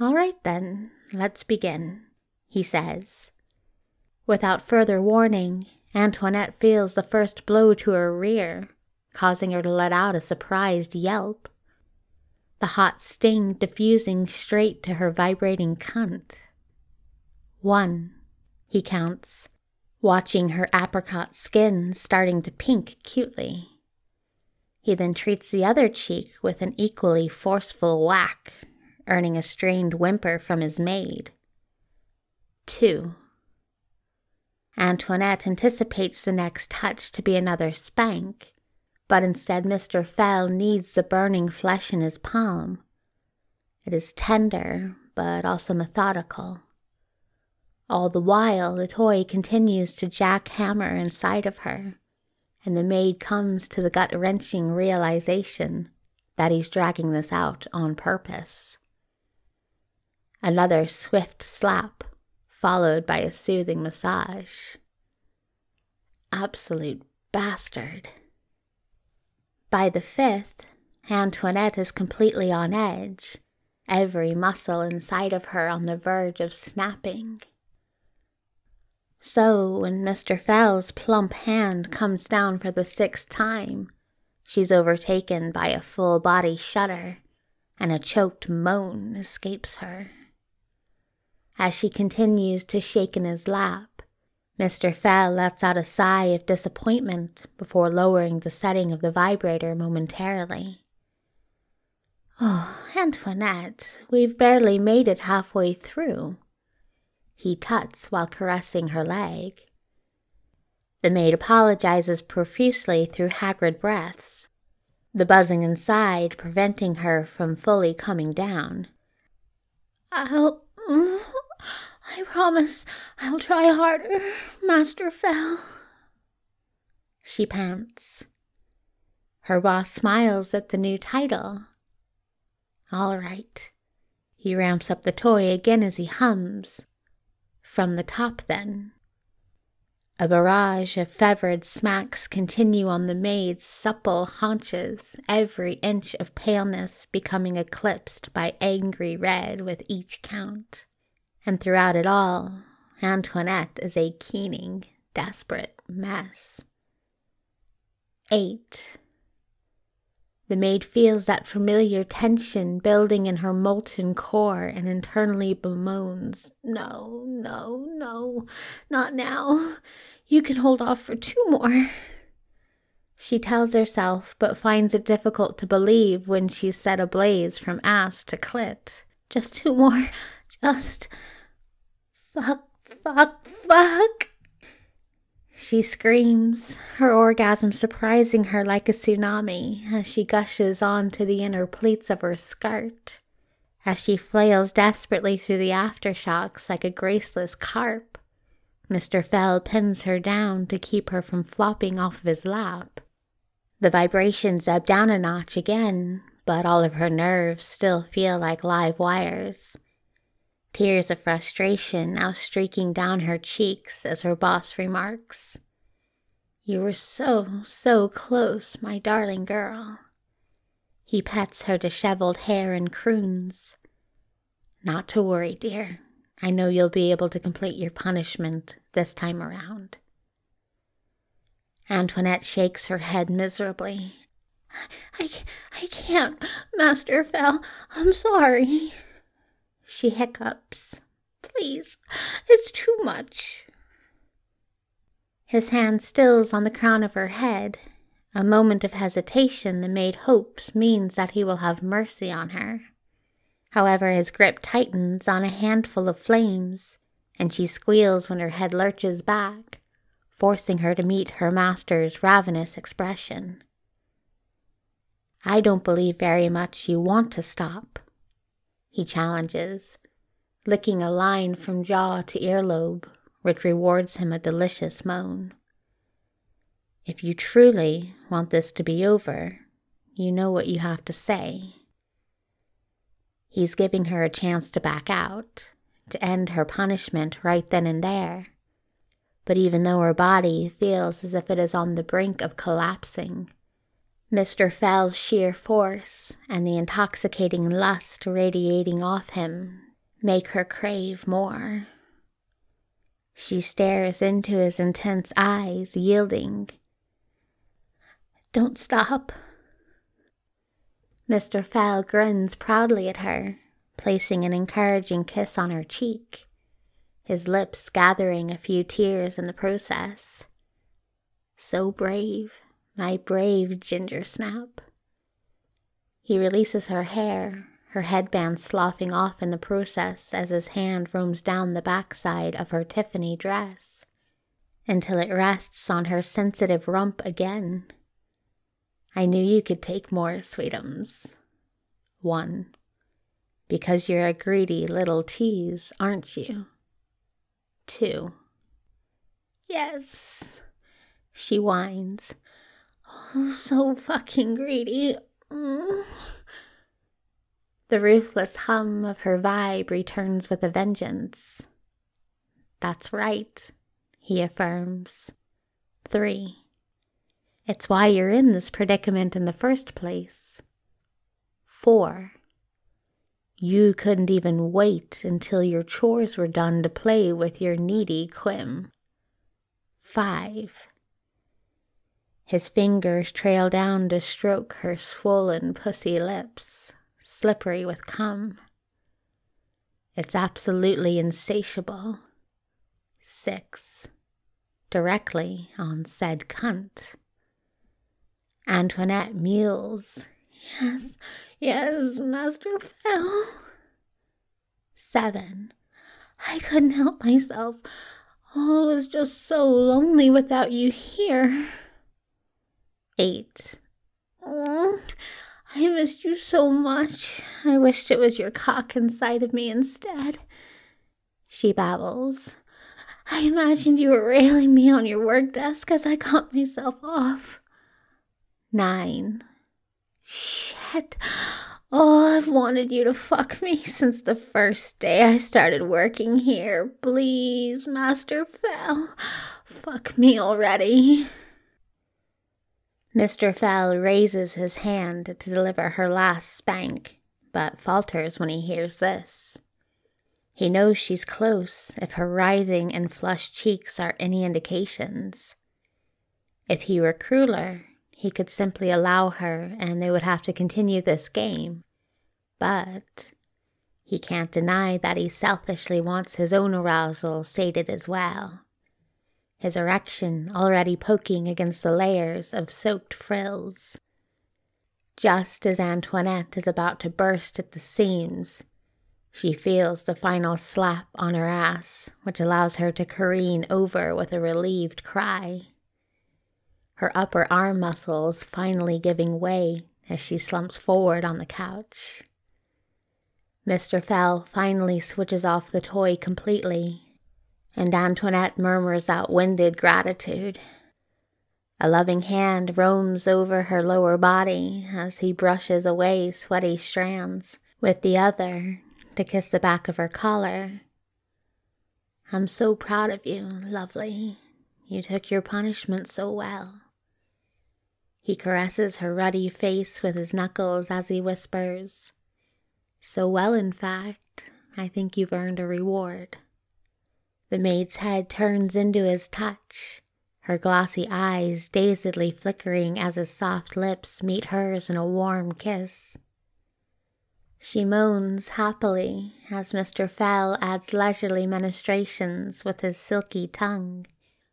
All right then, let's begin, he says. Without further warning, Antoinette feels the first blow to her rear, causing her to let out a surprised yelp. The hot sting diffusing straight to her vibrating cunt. One, he counts, watching her apricot skin starting to pink cutely. He then treats the other cheek with an equally forceful whack, earning a strained whimper from his maid. 2. Antoinette anticipates the next touch to be another spank, but instead Mr. Fell kneads the burning flesh in his palm. It is tender, but also methodical. All the while, the toy continues to jackhammer inside of her and the maid comes to the gut wrenching realization that he's dragging this out on purpose. Another swift slap, followed by a soothing massage. Absolute bastard. By the fifth, Antoinette is completely on edge, every muscle inside of her on the verge of snapping. So, when Mr. Fell's plump hand comes down for the sixth time, she's overtaken by a full body shudder, and a choked moan escapes her. As she continues to shake in his lap, Mr. Fell lets out a sigh of disappointment before lowering the setting of the vibrator momentarily. Oh, Antoinette, we've barely made it halfway through he tuts while caressing her leg. The maid apologizes profusely through haggard breaths, the buzzing inside preventing her from fully coming down. I'll. I promise I'll try harder, Master Fell. She pants. Her boss smiles at the new title. All right. He ramps up the toy again as he hums. From the top, then. A barrage of fevered smacks continue on the maid's supple haunches, every inch of paleness becoming eclipsed by angry red with each count. And throughout it all, Antoinette is a keening, desperate mess. 8. The maid feels that familiar tension building in her molten core and internally bemoans, No, no, no, not now. You can hold off for two more. She tells herself, but finds it difficult to believe when she's set ablaze from ass to clit. Just two more. Just. Fuck, fuck, fuck. She screams, her orgasm surprising her like a tsunami as she gushes onto the inner pleats of her skirt, as she flails desperately through the aftershocks like a graceless carp. Mr. Fell pins her down to keep her from flopping off of his lap. The vibrations ebb down a notch again, but all of her nerves still feel like live wires. Tears of frustration now streaking down her cheeks as her boss remarks, You were so, so close, my darling girl. He pets her disheveled hair and croons. Not to worry, dear. I know you'll be able to complete your punishment this time around. Antoinette shakes her head miserably. I, I can't, Master Fell. I'm sorry. She hiccups. Please, it's too much. His hand stills on the crown of her head. A moment of hesitation the maid hopes means that he will have mercy on her. However, his grip tightens on a handful of flames, and she squeals when her head lurches back, forcing her to meet her master's ravenous expression. I don't believe very much you want to stop, he challenges, licking a line from jaw to earlobe, which rewards him a delicious moan. If you truly want this to be over, you know what you have to say. He's giving her a chance to back out, to end her punishment right then and there. But even though her body feels as if it is on the brink of collapsing, Mr. Fell's sheer force and the intoxicating lust radiating off him make her crave more. She stares into his intense eyes, yielding. Don't stop. Mr. Fell grins proudly at her, placing an encouraging kiss on her cheek, his lips gathering a few tears in the process. So brave my brave ginger snap. He releases her hair, her headband sloughing off in the process as his hand roams down the backside of her Tiffany dress until it rests on her sensitive rump again. I knew you could take more, sweetums. One. Because you're a greedy little tease, aren't you? Two. Yes, she whines, Oh, so fucking greedy. Mm. The ruthless hum of her vibe returns with a vengeance. That's right, he affirms. Three. It's why you're in this predicament in the first place. Four. You couldn't even wait until your chores were done to play with your needy Quim. Five. His fingers trail down to stroke her swollen pussy lips, slippery with cum. It's absolutely insatiable. Six. Directly on said cunt. Antoinette mules. Yes, yes, Master Fell. Seven. I couldn't help myself. Oh, it was just so lonely without you here. Eight. Oh, I missed you so much. I wished it was your cock inside of me instead. She babbles. I imagined you were railing me on your work desk as I got myself off. Nine. Shit. Oh, I've wanted you to fuck me since the first day I started working here. Please, Master Fell. Fuck me already. Mr. Fell raises his hand to deliver her last spank, but falters when he hears this. He knows she's close if her writhing and flushed cheeks are any indications. If he were crueler, he could simply allow her and they would have to continue this game. But he can't deny that he selfishly wants his own arousal sated as well. His erection already poking against the layers of soaked frills. Just as Antoinette is about to burst at the seams, she feels the final slap on her ass, which allows her to careen over with a relieved cry. Her upper arm muscles finally giving way as she slumps forward on the couch. Mr. Fell finally switches off the toy completely, and Antoinette murmurs out winded gratitude. A loving hand roams over her lower body as he brushes away sweaty strands with the other to kiss the back of her collar. I'm so proud of you, lovely. You took your punishment so well. He caresses her ruddy face with his knuckles as he whispers, so well, in fact, I think you've earned a reward. The maid's head turns into his touch, her glossy eyes dazedly flickering as his soft lips meet hers in a warm kiss. She moans happily as Mr. Fell adds leisurely ministrations with his silky tongue,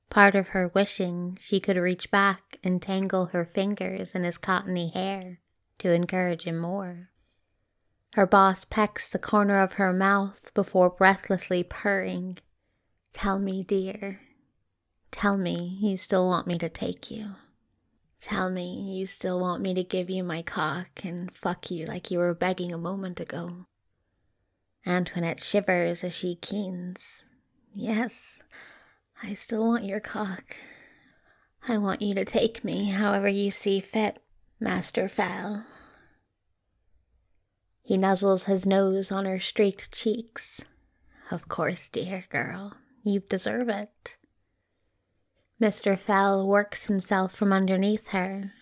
part of her wishing she could reach back and tangle her fingers in his cottony hair to encourage him more. Her boss pecks the corner of her mouth before breathlessly purring. Tell me, dear. Tell me you still want me to take you. Tell me you still want me to give you my cock and fuck you like you were begging a moment ago. Antoinette shivers as she keens. Yes, I still want your cock. I want you to take me however you see fit, Master Fell. He nuzzles his nose on her streaked cheeks. Of course, dear girl, you deserve it. Mr. Fell works himself from underneath her,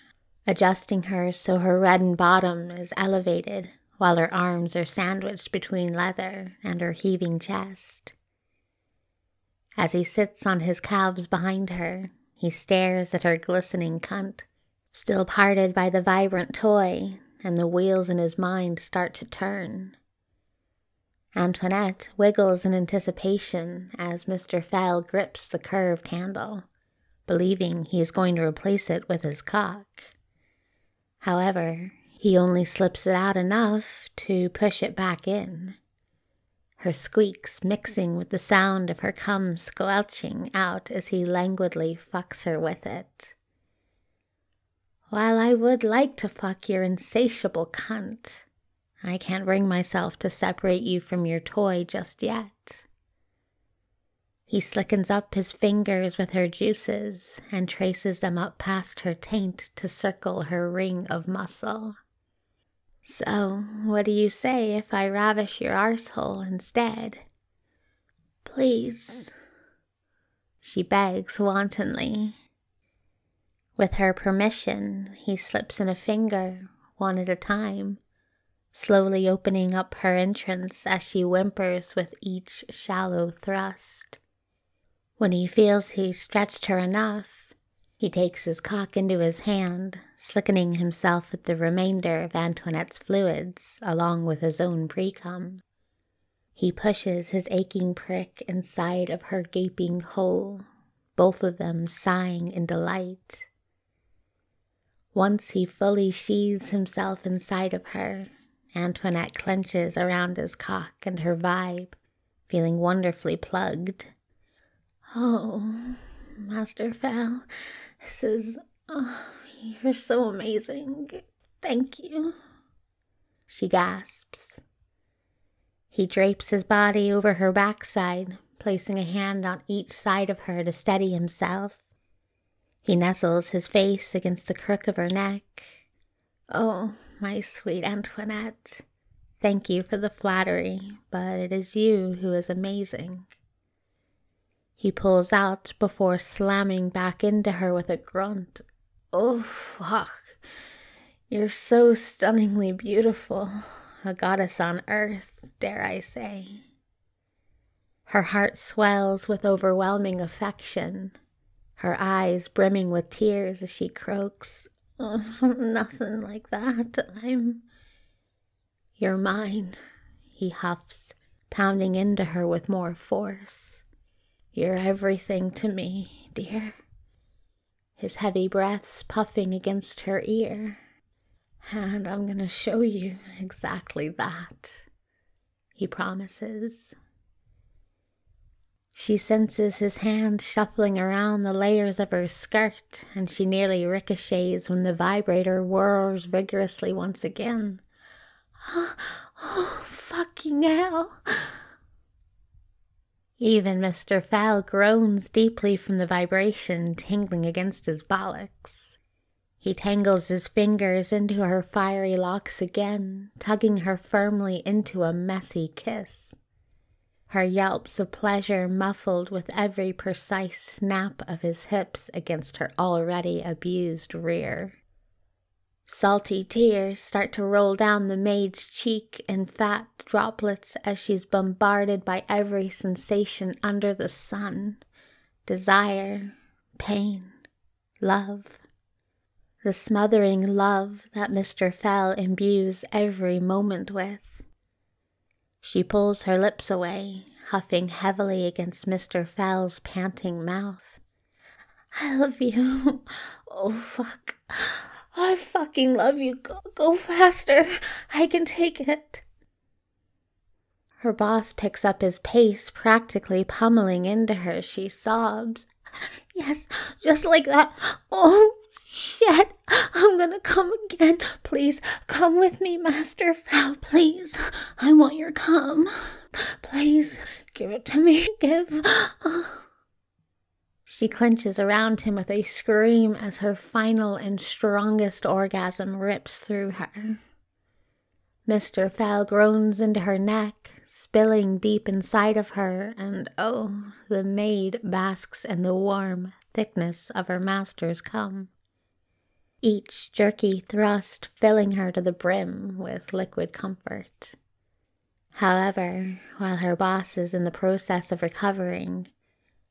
adjusting her so her reddened bottom is elevated while her arms are sandwiched between leather and her heaving chest. As he sits on his calves behind her, he stares at her glistening cunt, still parted by the vibrant toy and the wheels in his mind start to turn. Antoinette wiggles in anticipation as Mr. Fell grips the curved handle, believing he is going to replace it with his cock. However, he only slips it out enough to push it back in. Her squeaks mixing with the sound of her cum squelching out as he languidly fucks her with it. While I would like to fuck your insatiable cunt, I can't bring myself to separate you from your toy just yet. He slickens up his fingers with her juices and traces them up past her taint to circle her ring of muscle. So, what do you say if I ravish your arsehole instead? Please, she begs wantonly. With her permission, he slips in a finger, one at a time, slowly opening up her entrance as she whimpers with each shallow thrust. When he feels he's stretched her enough, he takes his cock into his hand, slickening himself with the remainder of Antoinette's fluids along with his own precum. He pushes his aching prick inside of her gaping hole, both of them sighing in delight. Once he fully sheathes himself inside of her, Antoinette clenches around his cock and her vibe, feeling wonderfully plugged. Oh, Master Fell, this is. Oh, you're so amazing. Thank you. She gasps. He drapes his body over her backside, placing a hand on each side of her to steady himself. He nestles his face against the crook of her neck. Oh, my sweet Antoinette, thank you for the flattery, but it is you who is amazing. he pulls out before slamming back into her with a grunt. Oh, fuck. You're so stunningly beautiful, a goddess on earth, dare I say. Her heart swells with overwhelming affection, her eyes brimming with tears as she croaks, oh, Nothing like that. I'm. You're mine, he huffs, pounding into her with more force. You're everything to me, dear. His heavy breaths puffing against her ear. And I'm gonna show you exactly that, he promises. She senses his hand shuffling around the layers of her skirt, and she nearly ricochets when the vibrator whirs vigorously once again. Oh, oh fucking hell! Even Mr. Fell groans deeply from the vibration tingling against his bollocks. He tangles his fingers into her fiery locks again, tugging her firmly into a messy kiss. Her yelps of pleasure muffled with every precise snap of his hips against her already abused rear. Salty tears start to roll down the maid's cheek in fat droplets as she's bombarded by every sensation under the sun desire, pain, love. The smothering love that Mr. Fell imbues every moment with. She pulls her lips away, huffing heavily against Mr. Fell's panting mouth. I love you. Oh, fuck. I fucking love you. Go, go faster. I can take it. Her boss picks up his pace, practically pummeling into her. She sobs. Yes, just like that. Oh, shit. I'm gonna come again. Please, come with me, Master Fell. Please. I want your come. Please, give it to me. Give. She clenches around him with a scream as her final and strongest orgasm rips through her. Mr. Fell groans into her neck, spilling deep inside of her, and oh, the maid basks in the warm thickness of her master's cum. Each jerky thrust filling her to the brim with liquid comfort. However, while her boss is in the process of recovering,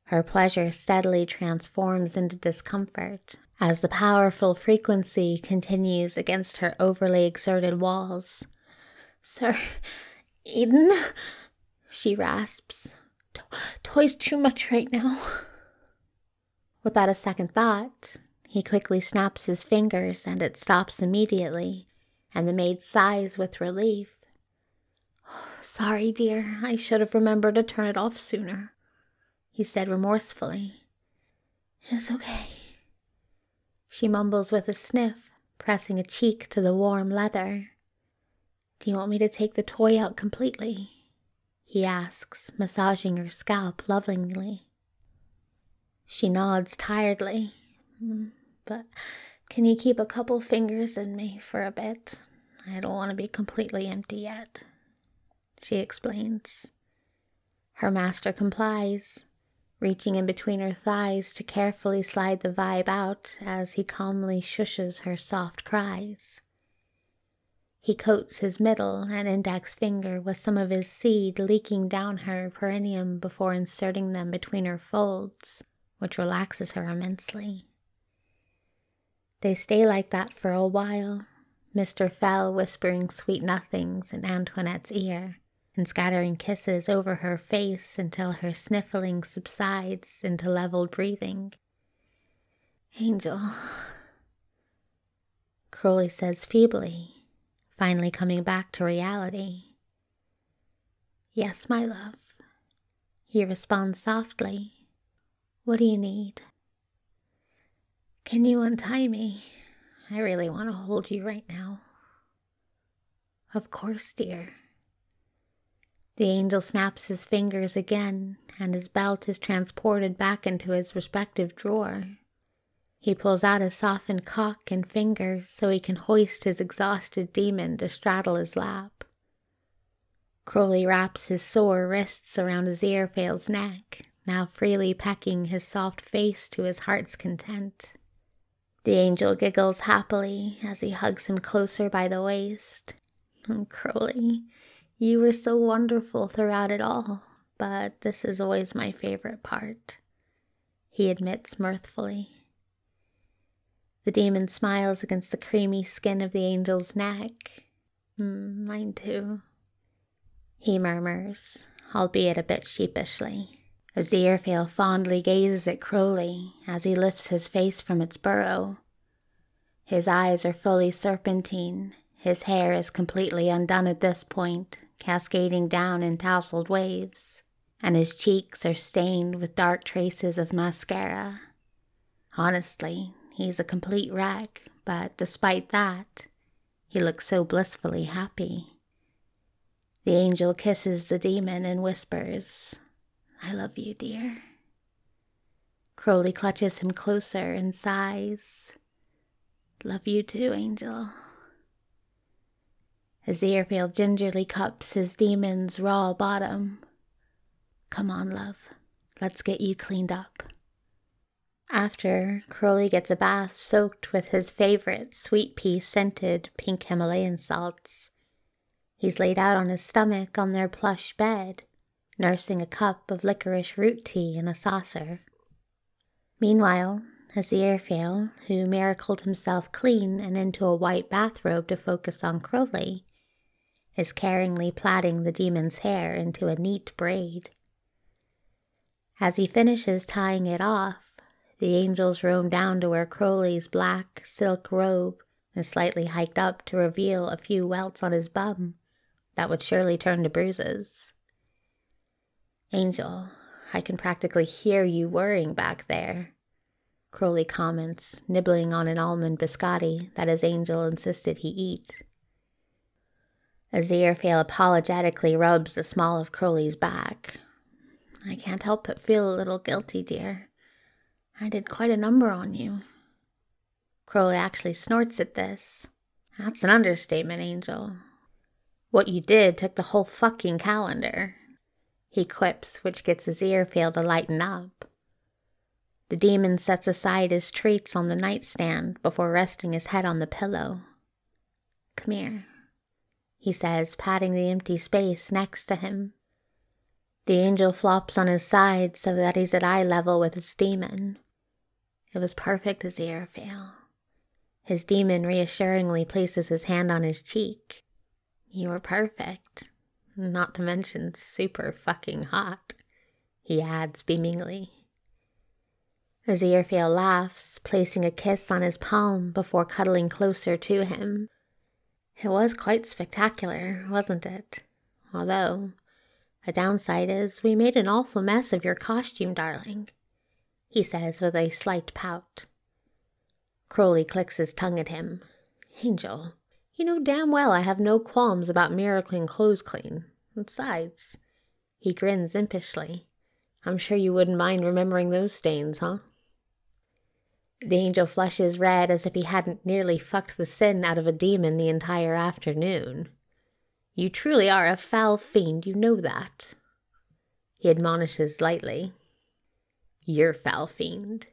her pleasure steadily transforms into discomfort as the powerful frequency continues against her overly exerted walls. Sir, Eden, she rasps. Toy's too much right now. Without a second thought, he quickly snaps his fingers and it stops immediately, and the maid sighs with relief. Sorry, dear, I should have remembered to turn it off sooner he said remorsefully. It's okay. She mumbles with a sniff, pressing a cheek to the warm leather. Do you want me to take the toy out completely? He asks, massaging her scalp lovingly. She nods tiredly. But can you keep a couple fingers in me for a bit? I don't want to be completely empty yet, she explains. Her master complies, reaching in between her thighs to carefully slide the vibe out as he calmly shushes her soft cries. He coats his middle and index finger with some of his seed leaking down her perineum before inserting them between her folds, which relaxes her immensely. They stay like that for a while, Mr. Fell whispering sweet nothings in Antoinette's ear and scattering kisses over her face until her sniffling subsides into leveled breathing. Angel, Crowley says feebly, finally coming back to reality. Yes, my love. He responds softly. What do you need? Can you untie me? I really want to hold you right now. Of course, dear. The angel snaps his fingers again, and his belt is transported back into his respective drawer. He pulls out his softened cock and fingers so he can hoist his exhausted demon to straddle his lap. Crowley wraps his sore wrists around Aziraphale's neck, now freely pecking his soft face to his heart's content. The angel giggles happily as he hugs him closer by the waist. Oh, Crowley, you were so wonderful throughout it all, but this is always my favorite part, he admits mirthfully. The demon smiles against the creamy skin of the angel's neck. Mm, mine too, he murmurs, albeit a bit sheepishly. Aziraphale fondly gazes at Crowley as he lifts his face from its burrow. His eyes are fully serpentine, his hair is completely undone at this point, cascading down in tousled waves, and his cheeks are stained with dark traces of mascara. Honestly, he's a complete wreck, but despite that, he looks so blissfully happy. The angel kisses the demon and whispers, I love you, dear. Crowley clutches him closer and sighs. Love you too, Angel. Aziraphale gingerly cups his demon's raw bottom. Come on, love. Let's get you cleaned up. After, Crowley gets a bath soaked with his favorite sweet pea scented pink Himalayan salts. He's laid out on his stomach on their plush bed nursing a cup of licorice root tea in a saucer. Meanwhile, Aziraphale, who miracled himself clean and into a white bathrobe to focus on Crowley, is caringly plaiting the demon's hair into a neat braid. As he finishes tying it off, the angels roam down to where Crowley's black silk robe is slightly hiked up to reveal a few welts on his bum that would surely turn to bruises. Angel, I can practically hear you worrying back there. Crowley comments, nibbling on an almond biscotti that his angel insisted he eat. Aziraphale apologetically rubs the small of Crowley's back. I can't help but feel a little guilty, dear. I did quite a number on you. Crowley actually snorts at this. That's an understatement, Angel. What you did took the whole fucking calendar he quips, which gets Aziraphale to lighten up. The demon sets aside his treats on the nightstand before resting his head on the pillow. Come here, he says, patting the empty space next to him. The angel flops on his side so that he's at eye level with his demon. It was perfect Aziraphale. His demon reassuringly places his hand on his cheek. You were perfect. Not to mention super fucking hot, he adds beamingly. Aziraphale laughs, placing a kiss on his palm before cuddling closer to him. It was quite spectacular, wasn't it? Although, a downside is we made an awful mess of your costume, darling, he says with a slight pout. Crowley clicks his tongue at him. Angel, you know damn well I have no qualms about miracling clothes clean. Besides, he grins impishly. I'm sure you wouldn't mind remembering those stains, huh? The angel flushes red as if he hadn't nearly fucked the sin out of a demon the entire afternoon. You truly are a foul fiend, you know that. He admonishes lightly. You're foul fiend,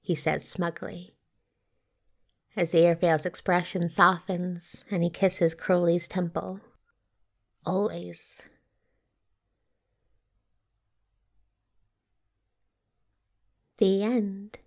he says smugly. Aziraphale's expression softens, and he kisses Crowley's temple. Always. The end.